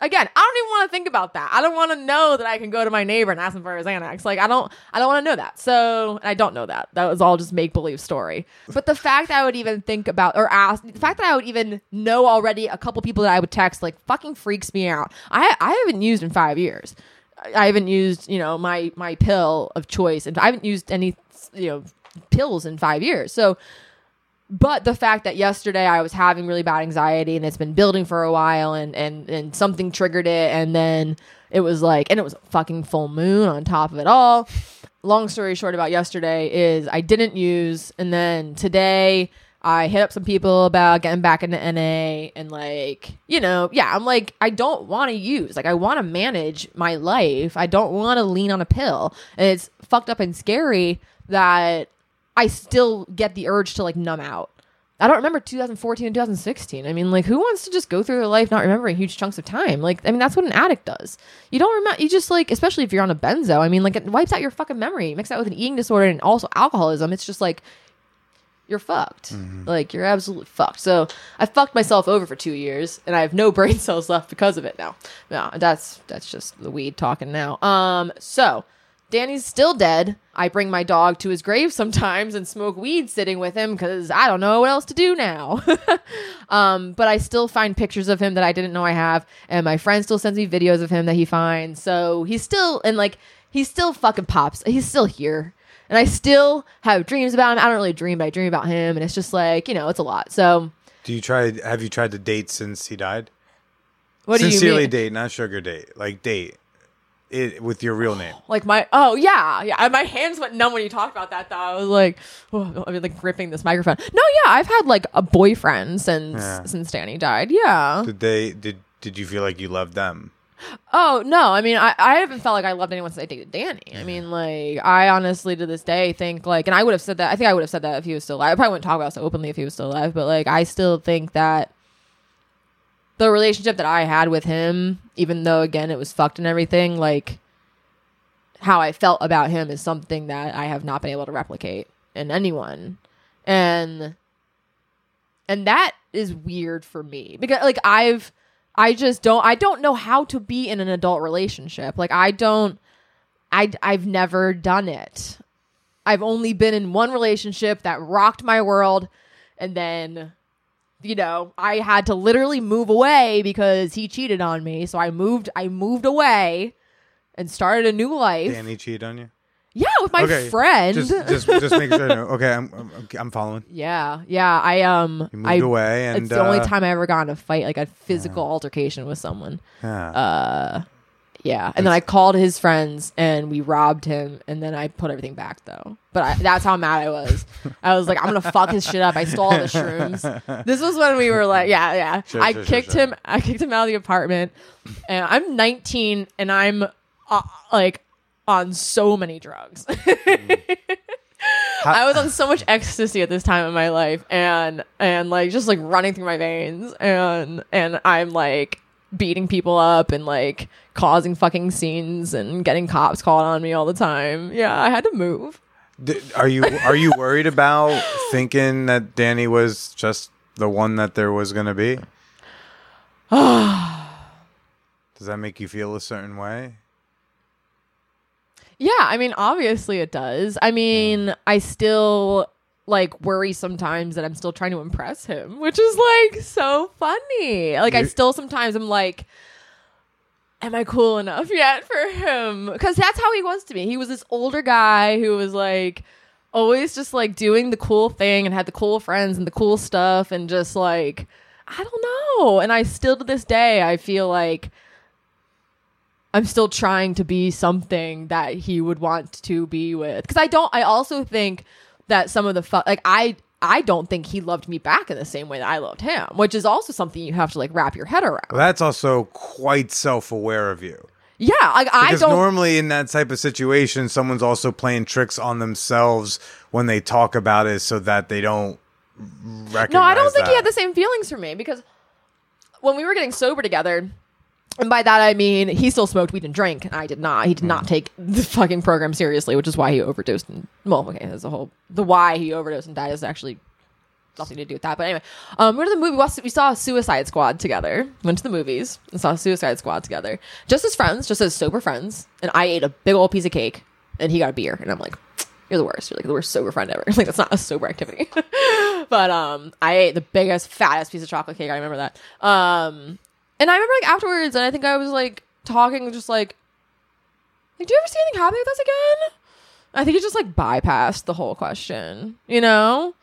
again, I don't even want to think about that. I don't want to know that I can go to my neighbor and ask him for his Xanax. Like I don't, I don't want to know that. So I don't know that. That was all just make believe story. But the fact that I would even think about or ask, the fact that I would even know already a couple people that I would text like fucking freaks me out. I I haven't used in five years. I haven't used you know my my pill of choice, and I haven't used any you know pills in five years. So but the fact that yesterday I was having really bad anxiety and it's been building for a while and and and something triggered it and then it was like and it was fucking full moon on top of it all. Long story short about yesterday is I didn't use and then today I hit up some people about getting back into NA and like, you know, yeah, I'm like I don't want to use. Like I want to manage my life. I don't want to lean on a pill. And it's fucked up and scary that I still get the urge to like numb out. I don't remember 2014 and 2016. I mean, like, who wants to just go through their life not remembering huge chunks of time? Like, I mean, that's what an addict does. You don't remember, you just like, especially if you're on a benzo, I mean, like, it wipes out your fucking memory. Mix that with an eating disorder and also alcoholism. It's just like, you're fucked. Like, you're absolutely fucked. So, I fucked myself over for two years and I have no brain cells left because of it now. No, that's, that's just the weed talking now. Um, so, Danny's still dead. I bring my dog to his grave sometimes and smoke weed sitting with him because I don't know what else to do now. um, but I still find pictures of him that I didn't know I have, and my friend still sends me videos of him that he finds. So he's still and like he's still fucking pops. He's still here, and I still have dreams about him. I don't really dream, but I dream about him, and it's just like you know, it's a lot. So Do you try? Have you tried to date since he died? what do you Sincerely mean? date, not sugar date. Like date it with your real name. like my oh yeah yeah my hands went numb when you talked about that though i was like oh, i mean like gripping this microphone no yeah i've had like a boyfriend since Yeah. since danny died yeah Did they? Did Did you feel like you loved them? oh no i mean I, I haven't felt like i loved anyone since i dated danny i mean like i honestly to this day think like and i would have said that i think i would have said that if he was still alive i probably wouldn't talk about it so openly if he was still alive but like i still think that the relationship that i had with him even though again it was fucked and everything like how I felt about him is something that I have not been able to replicate in anyone. And and that is weird for me because like I've I just don't I don't know how to be in an adult relationship. Like I don't I I've never done it. I've only been in one relationship that rocked my world and then you know, I had to literally move away because he cheated on me. So I moved I moved away and started a new life. Danny cheated on you? Yeah, with my okay, friend. Just, just, just make sure. Okay, I'm, I'm, I'm following. yeah, yeah. I um, You moved I, away, and it's the only uh, time I ever got in a fight, like a physical altercation with someone. Yeah. Uh, yeah, and then I called his friends and we robbed him, and then I put everything back though. But I, that's how mad I was. I was like, I'm gonna fuck his shit up. I stole all the shrooms. This was when we were like, yeah, yeah. Sure, I sure, kicked sure. him. I kicked him out of the apartment, and I'm 19, and I'm uh, like on so many drugs. I was on so much ecstasy at this time in my life and and like just like running through my veins and and I'm like beating people up and like causing fucking scenes and getting cops called on me all the time. Yeah, I had to move. D- are you are you worried about thinking that Danny was just the one that there was going to be? Does that make you feel a certain way? Yeah, I mean obviously it does. I mean, hmm. I still like worry sometimes that I'm still trying to impress him, which is like so funny. Like I still sometimes I'm like am I cool enough yet for him? Cuz that's how he was to me. He was this older guy who was like always just like doing the cool thing and had the cool friends and the cool stuff and just like I don't know. And I still to this day I feel like I'm still trying to be something that he would want to be with. Because I don't. I also think that some of the fu- like I I don't think he loved me back in the same way that I loved him, which is also something you have to like wrap your head around. Well, that's also quite self aware of you. Yeah, like I don't. normally in that type of situation, someone's also playing tricks on themselves when they talk about it, so that they don't recognize. no, I don't think he had the same feelings for me because when we were getting sober together, and by that I mean he still smoked weed and drank, and I did not. He did not take the fucking program seriously, which is why he overdosed. And well, okay, there's a whole the why he overdosed and died is actually nothing to do with that. But anyway, um, we went to the movie. We saw Suicide Squad together. Went to the movies and saw Suicide Squad together, just as friends, just as sober friends. And I ate a big old piece of cake, and he got a beer, and I'm like. You're the worst. You're like the worst sober friend ever. Like that's not a sober activity. but um, I ate the biggest, fattest piece of chocolate cake. I remember that. Um, and I remember like afterwards, and I think I was like talking, just like, like, do you ever see anything happen with us again? I think it just like bypassed the whole question. You know?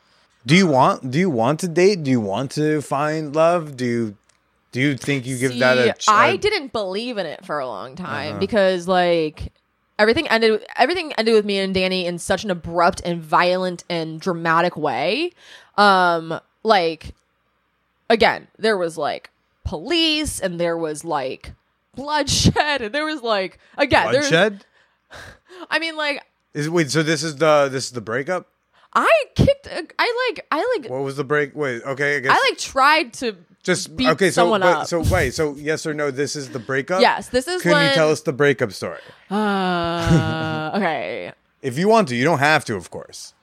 Do you want? Do you want to date? Do you want to find love? Do you? Do you think you give that a? Ch- I didn't believe in it for a long time Uh-huh. because like everything ended everything ended with me and Danny in such an abrupt and violent and dramatic way. Um like again, there was like police and there was like bloodshed and there was like again bloodshed. I mean like Is wait? So this is the this is the breakup. I kicked I like I like What was the break? Wait. Okay. I guess I like tried to just beat okay. So someone but- up. so wait. So yes or no? This is the breakup. Yes, this is Can you tell us the breakup story? uh, okay. If you want to, you don't have to, of course.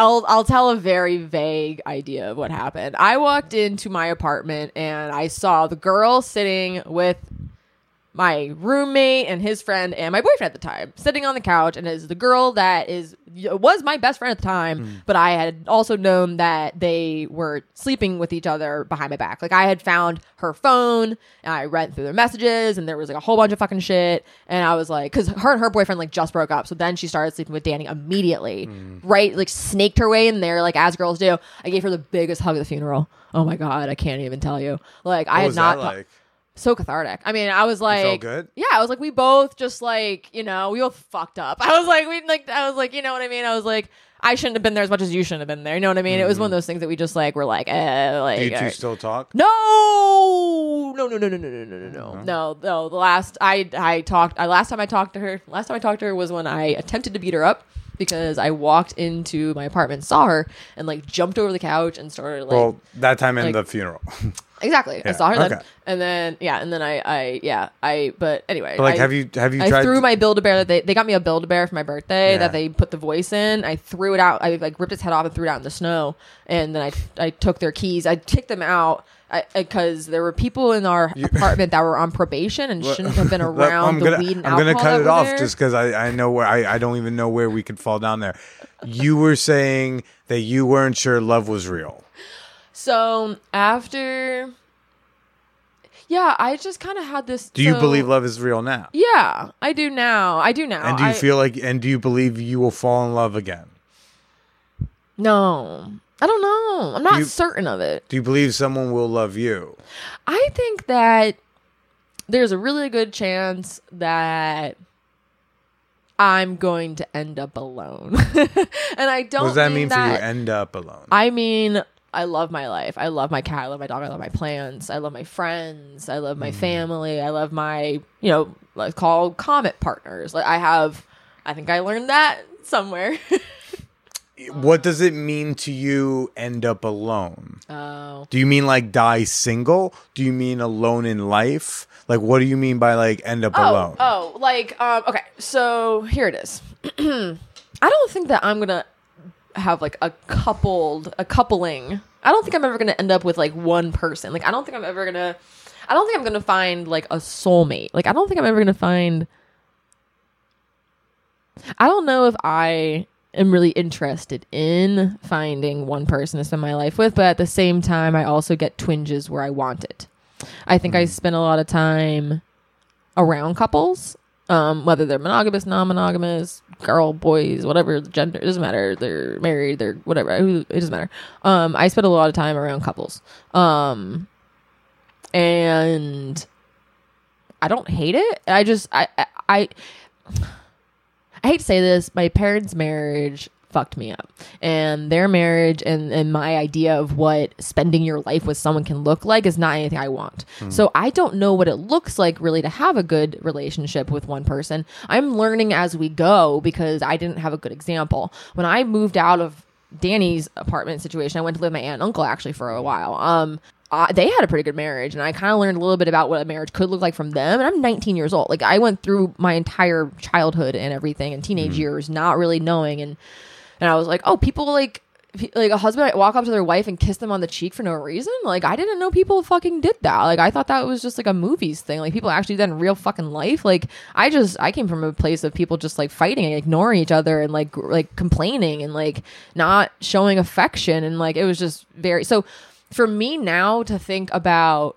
I'll I'll tell a very vague idea of what happened. I walked into my apartment and I saw the girl sitting with my roommate and his friend and my boyfriend at the time sitting on the couch and is the girl that is was my best friend at the time but i had also known that they were sleeping with each other behind my back. Like i had found her phone and i read through their messages and there was like a whole bunch of fucking shit. And i was like because her and her boyfriend like just broke up. So then she started sleeping with danny immediately right? Like snaked her way in there like as girls do. I gave her the biggest hug at the funeral. Oh my god i can't even tell you. Like i had not like? So cathartic. I mean, I was like, good? Yeah, I was like, we both just like, you know, we both fucked up. I was like, we like, I was like, you know what I mean? I was like, I shouldn't have been there as much as you shouldn't have been there. You know what I mean? It was one mm-hmm. of those things that we just like were like, eh, like, Do you two still talk? no, no, no, no, no, no, no, no, no, no, uh-huh. no, no. The last I I talked, I last time I talked to her, last time I talked to her was when I attempted to beat her up. Because I walked into my apartment, saw her, and like jumped over the couch and started like Well, that time in like- the funeral. Exactly. I saw her then, okay. and then yeah, and then I, I yeah, I. But anyway, But like, I, have you have you I tried? threw to- my Build a Bear that they they got me a Build a Bear for my birthday Yeah. that they put the voice in. I threw it out. I like ripped its head off and threw it out in the snow, and then I I took their keys. I kicked them out. Because there were people in our apartment that were on probation and shouldn't have been around I'm the gonna, weed and I'm gonna cut it off there. just because I, I know where I, I don't even know where we could fall down there. You were saying that you weren't sure love was real. So after, yeah, I just kind of had this. Do you believe love is real now? Yeah, I do now. I do now. And do you I- feel like and do you believe you will fall in love again? No, I don't know. I'm not You- certain of it. Do you believe someone will love you? I think that there's a really good chance that I'm going to end up alone. and I don't What does that mean mean for you? that- End up alone. I mean, I love my life. I love my cat. I love my dog. I love my plants. I love my friends. I love Mm. my family. I love my, you know, like called comet partners. Like I have, I think I learned that somewhere. what does it mean to you? End up alone. Oh. Do you mean like die single? Do you mean alone in life? Like what do you mean by like end up Oh, alone? oh, like um, okay. So here it is. I don't think that I'm gonna have like a coupled, a coupling. I don't think I'm ever gonna end up with like one person. Like I don't think I'm ever gonna. I don't think I'm gonna find like a soulmate. Like I don't think I'm ever gonna find. I don't know if I am really interested in finding one person to spend my life with, but at the same time, I also get twinges where I want it. I think I hmm. spend a lot of time around couples, um, whether they're monogamous, non-monogamous, girl, boys, whatever gender, it doesn't matter. They're married, they're whatever. It doesn't matter. Um, I spend a lot of time around couples, um, and I don't hate it. I just I I. I I hate to say this, my parents' marriage fucked me up. And their marriage and, and my idea of what spending your life with someone can look like is not anything I want. So I don't know what it looks like really to have a good relationship with one person. I'm learning as we go because I didn't have a good example. When I moved out of Danny's apartment situation, I went to live with my aunt and uncle actually for a while. Um, uh, they had a pretty good marriage, and I kind of learned a little bit about what a marriage could look like from them. And I'm 19 years old. Like I went through my entire childhood and everything, and teenage years, not really knowing. And and I was like, oh, people like like a husband walk up to their wife and kiss them on the cheek for no reason. Like I didn't know people fucking did that. Like I thought that was just like a movies thing. Like people actually do that in real fucking life. Like I just I came from a place of people just like fighting and ignoring each other and like like complaining and like not showing affection and like it was just very so for me now to think about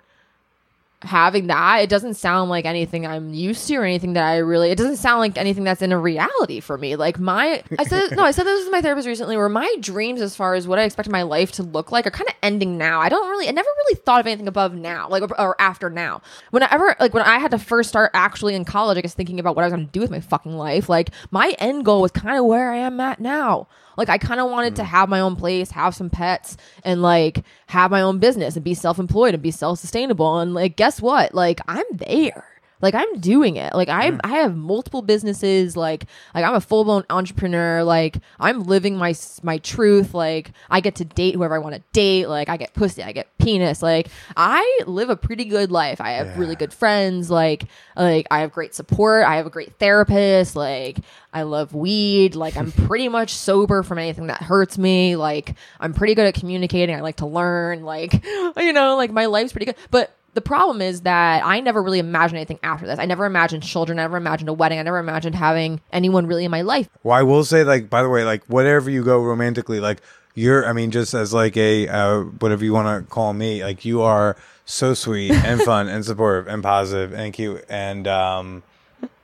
having that it doesn't sound like anything i'm used to or anything that i really it doesn't sound like anything that's in a reality for me. Like my i said no i said this with my therapist recently where my dreams as far as what i expect my life to look like are kind of ending now. I don't really i never really thought of anything above now like or, or after now. Whenever like when i had to first start actually in college i guess thinking about what i was going to do with my fucking life like my end goal was kind of where i am at now. Like I kind of wanted to mm. have my own place, have some pets, and like have my own business and be self-employed and be self-sustainable. And like, guess what? Like I'm there. Like I'm doing it. Like I mm. I have multiple businesses. Like like I'm a full blown entrepreneur. Like I'm living my my truth. Like I get to date whoever I want to date. Like I get pussy. I get penis. Like I live a pretty good life. I have really good friends. Like like I have great support. I have a great therapist. Like I love weed. Like I'm pretty much sober from anything that hurts me. Like I'm pretty good at communicating. I like to learn. Like you know, like my life's pretty good. But the problem is that I never really imagined anything after this. I never imagined children. I never imagined a wedding. I never imagined having anyone really in my life. Well, I will say, like, by the way, like, whatever you go romantically, like, you're, I mean, just as like a, uh, whatever you want to call me, like, you are so sweet and fun and supportive and positive and cute. And, um,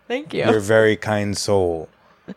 Thank you. you're a very kind soul.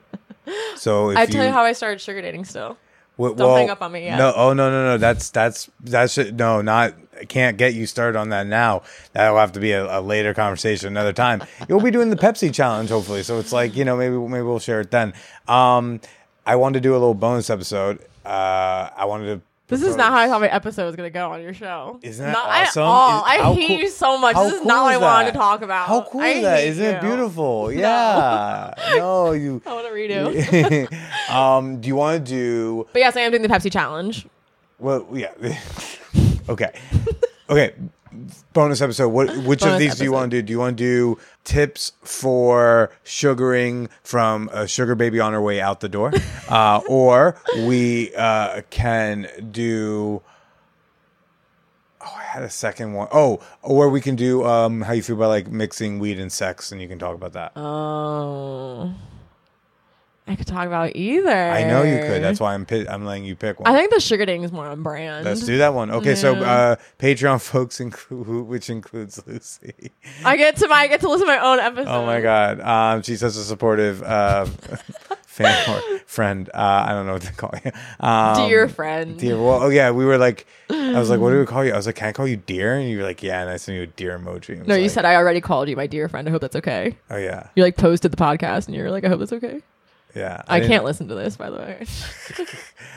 So if I tell you how I started sugar dating still. Well, Don't hang up on me yet. No, oh no, no, no. That's that's that's it. No, not. I can't get you started on that now. That'll have to be a, a later conversation, another time. You'll be doing the Pepsi challenge, hopefully. So it's like you know, maybe maybe we'll share it then. Um, I wanted to do a little bonus episode. Uh, I wanted to. This is not how I thought my episode was going to go on your show. Isn't that not awesome? At all. Is- I hate cool- you so much. This is cool not what I wanted to talk about. How cool I is that? Isn't it beautiful? Yeah. no, you. I want to redo. um, do you want to do? but yes, I am doing the Pepsi challenge. Well, yeah. okay. Okay. Bonus episode. What? Which of Bonus these do you want to do? Do you want to do tips for sugaring from a sugar baby on her way out the door, uh, or we uh, can do? Oh, I had a second one. Oh, or we can do um, how you feel about like mixing weed and sex, and you can talk about that. Oh. I could talk about either. I know you could. That's why I'm pi- I'm letting you pick one. I think the sugar dating is more on brand. Let's do that one. Okay, so uh, Patreon folks include, which includes Lucee. I get to my I get to listen to my own episode. Oh my god, um, she's such a supportive uh, fan or friend. Uh, I don't know what to call you. Um, Dear friend. Dear. Well, oh yeah, we were like, I was like, what do we call you? I was like, can I call you dear? And you were like, yeah. And I sent you a dear emoji. No, you like, said I already called you my dear friend. I hope that's okay. Oh yeah, You like posted the podcast and you're like, I hope that's okay. Yeah. I, didn't- can't listen to this, by the way.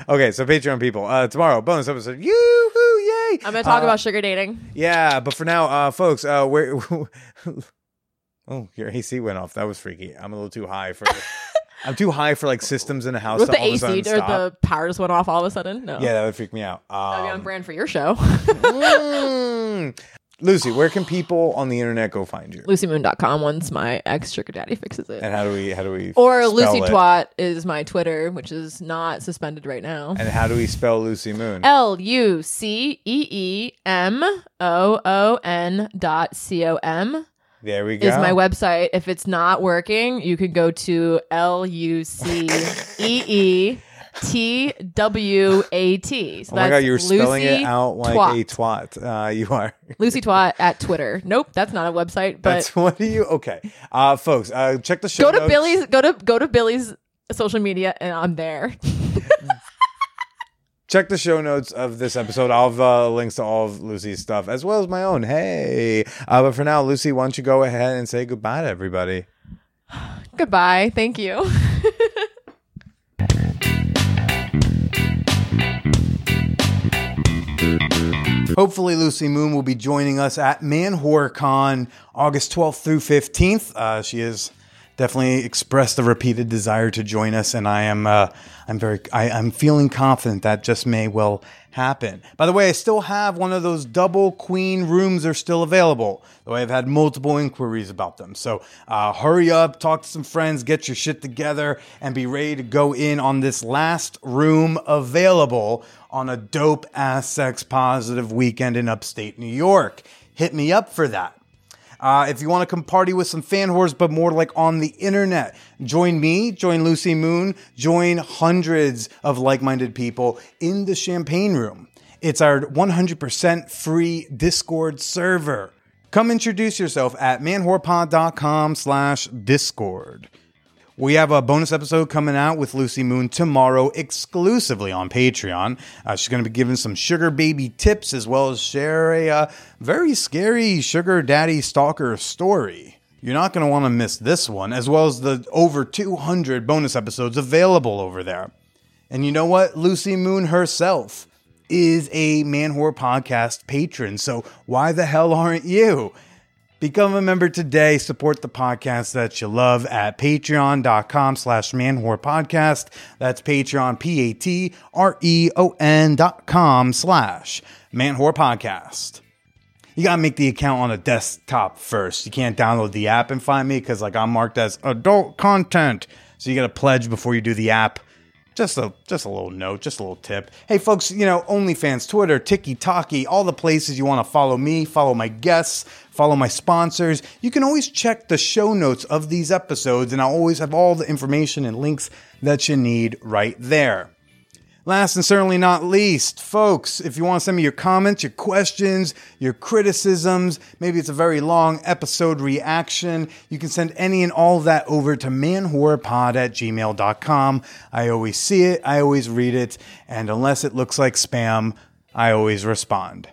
Okay, so Patreon people, uh, tomorrow bonus episode. Yoo-hoo, yay! I'm gonna talk Uh, about sugar dating. Yeah, but for now, uh, folks, uh, where? oh, your AC went off. That was freaky. I'm a little too high for. I'm too high for like systems in a house. With to the all of a AC or stop. the power just went off all of a sudden? No. Yeah, that would freak me out. That'd be on Um, brand for your show. mm. Lucee, where can people on the internet go find you? LuceeMoon.com once my ex sugar daddy fixes it. And how do we? How do we? Or Lucee it? Twat is my Twitter, which is not suspended right now. And how do we spell Lucee Moon? L U C E E M O O N dot C O M there we go. is my website. If it's not working, you can go to L U C E E T W A T. So Oh my god, you're spelling it out like Twat. a twat. Uh, you are. Lucee Twat at Twitter. Nope, that's not a website. But That's what do you? Okay, uh, folks, uh, check the show. go to notes. Billy's. Go to go to Billy's social media, and I'm there. check the show notes of this episode. I'll have uh, links to all of Lucee's stuff as well as my own. Hey, uh, but for now, Lucee, why don't you go ahead and say goodbye to everybody? Goodbye. Thank you. Hopefully, Lucee Moon will be joining us at ManwhoreCon August 12th through 15th. Uh, she has definitely expressed a repeated desire to join us, and I am uh, I'm very I, I'm feeling confident that just may well happen. By the way, I still have one of those double queen rooms are still available. Though I've had multiple inquiries about them. So uh, hurry up, talk to some friends, get your shit together, and be ready to go in on this last room available on a dope ass sex positive weekend in upstate New York. Hit me up for that. Uh, if you want to come party with some fan whores, but more like on the internet, join me, join Lucee Moon, join hundreds of like minded people in the Champagne Room. It's our 100% free Discord server. Come introduce yourself at manwhorepod.com slash Discord. We have a bonus episode coming out with Lucee Moon tomorrow exclusively on Patreon. Uh, she's going to be giving some sugar baby tips as well as share a uh, very scary sugar daddy stalker story. You're not going to want to miss this one, as well as the over 200 bonus episodes available over there. And you know what? Lucee Moon herself is a Man Whore Podcast patron, so why the hell aren't you? Become a member today. Support the podcast that you love at patreon.com slash manwhorepodcast. That's Patreon, P-A-T-R-E-O-N dot com slash manwhorepodcast. You gotta make the account on a desktop first. You can't download the app and find me because like I'm marked as adult content. So you gotta pledge before you do the app. Just a just a little note, just a little tip. Hey folks, you know, OnlyFans, Twitter, Tiki Talkie, all the places you want to follow me, follow my guests, follow my sponsors. You can always check the show notes of these episodes, and I'll always have all the information and links that you need right there. Last and certainly not least, folks, if you want to send me your comments, your questions, your criticisms, maybe it's a very long episode reaction, you can send any and all of that over to manwhorepod at gmail.com. I always see it, I always read it, and unless it looks like spam, I always respond.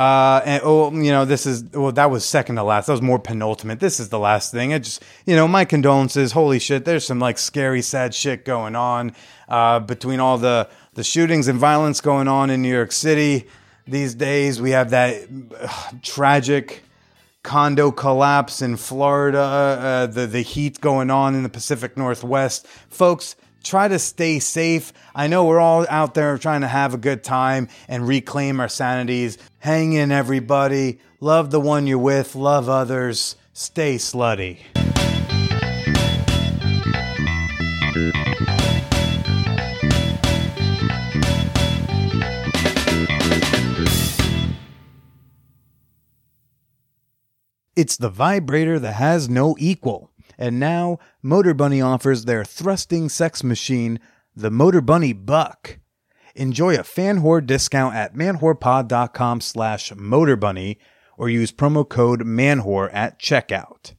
Uh, and oh, you know, this is well, that was second to last. That was more penultimate. This is the last thing. I just, you know, my condolences. Holy shit, there's some like scary, sad shit going on uh, between all the the shootings and violence going on in New York City these days. We have that uh, tragic condo collapse in Florida. Uh, the the heat going on in the Pacific Northwest, folks try to stay safe. I know we're all out there trying to have a good time and reclaim our sanities. Hang in, everybody. Love the one you're with, love others. Stay slutty. It's the vibrator that has no equal. And now, Motorbunny offers their thrusting sex machine, the Motorbunny Buck. Enjoy a fan whore discount at manwhorepod.com slash motorbunny or use promo code manwhore at checkout.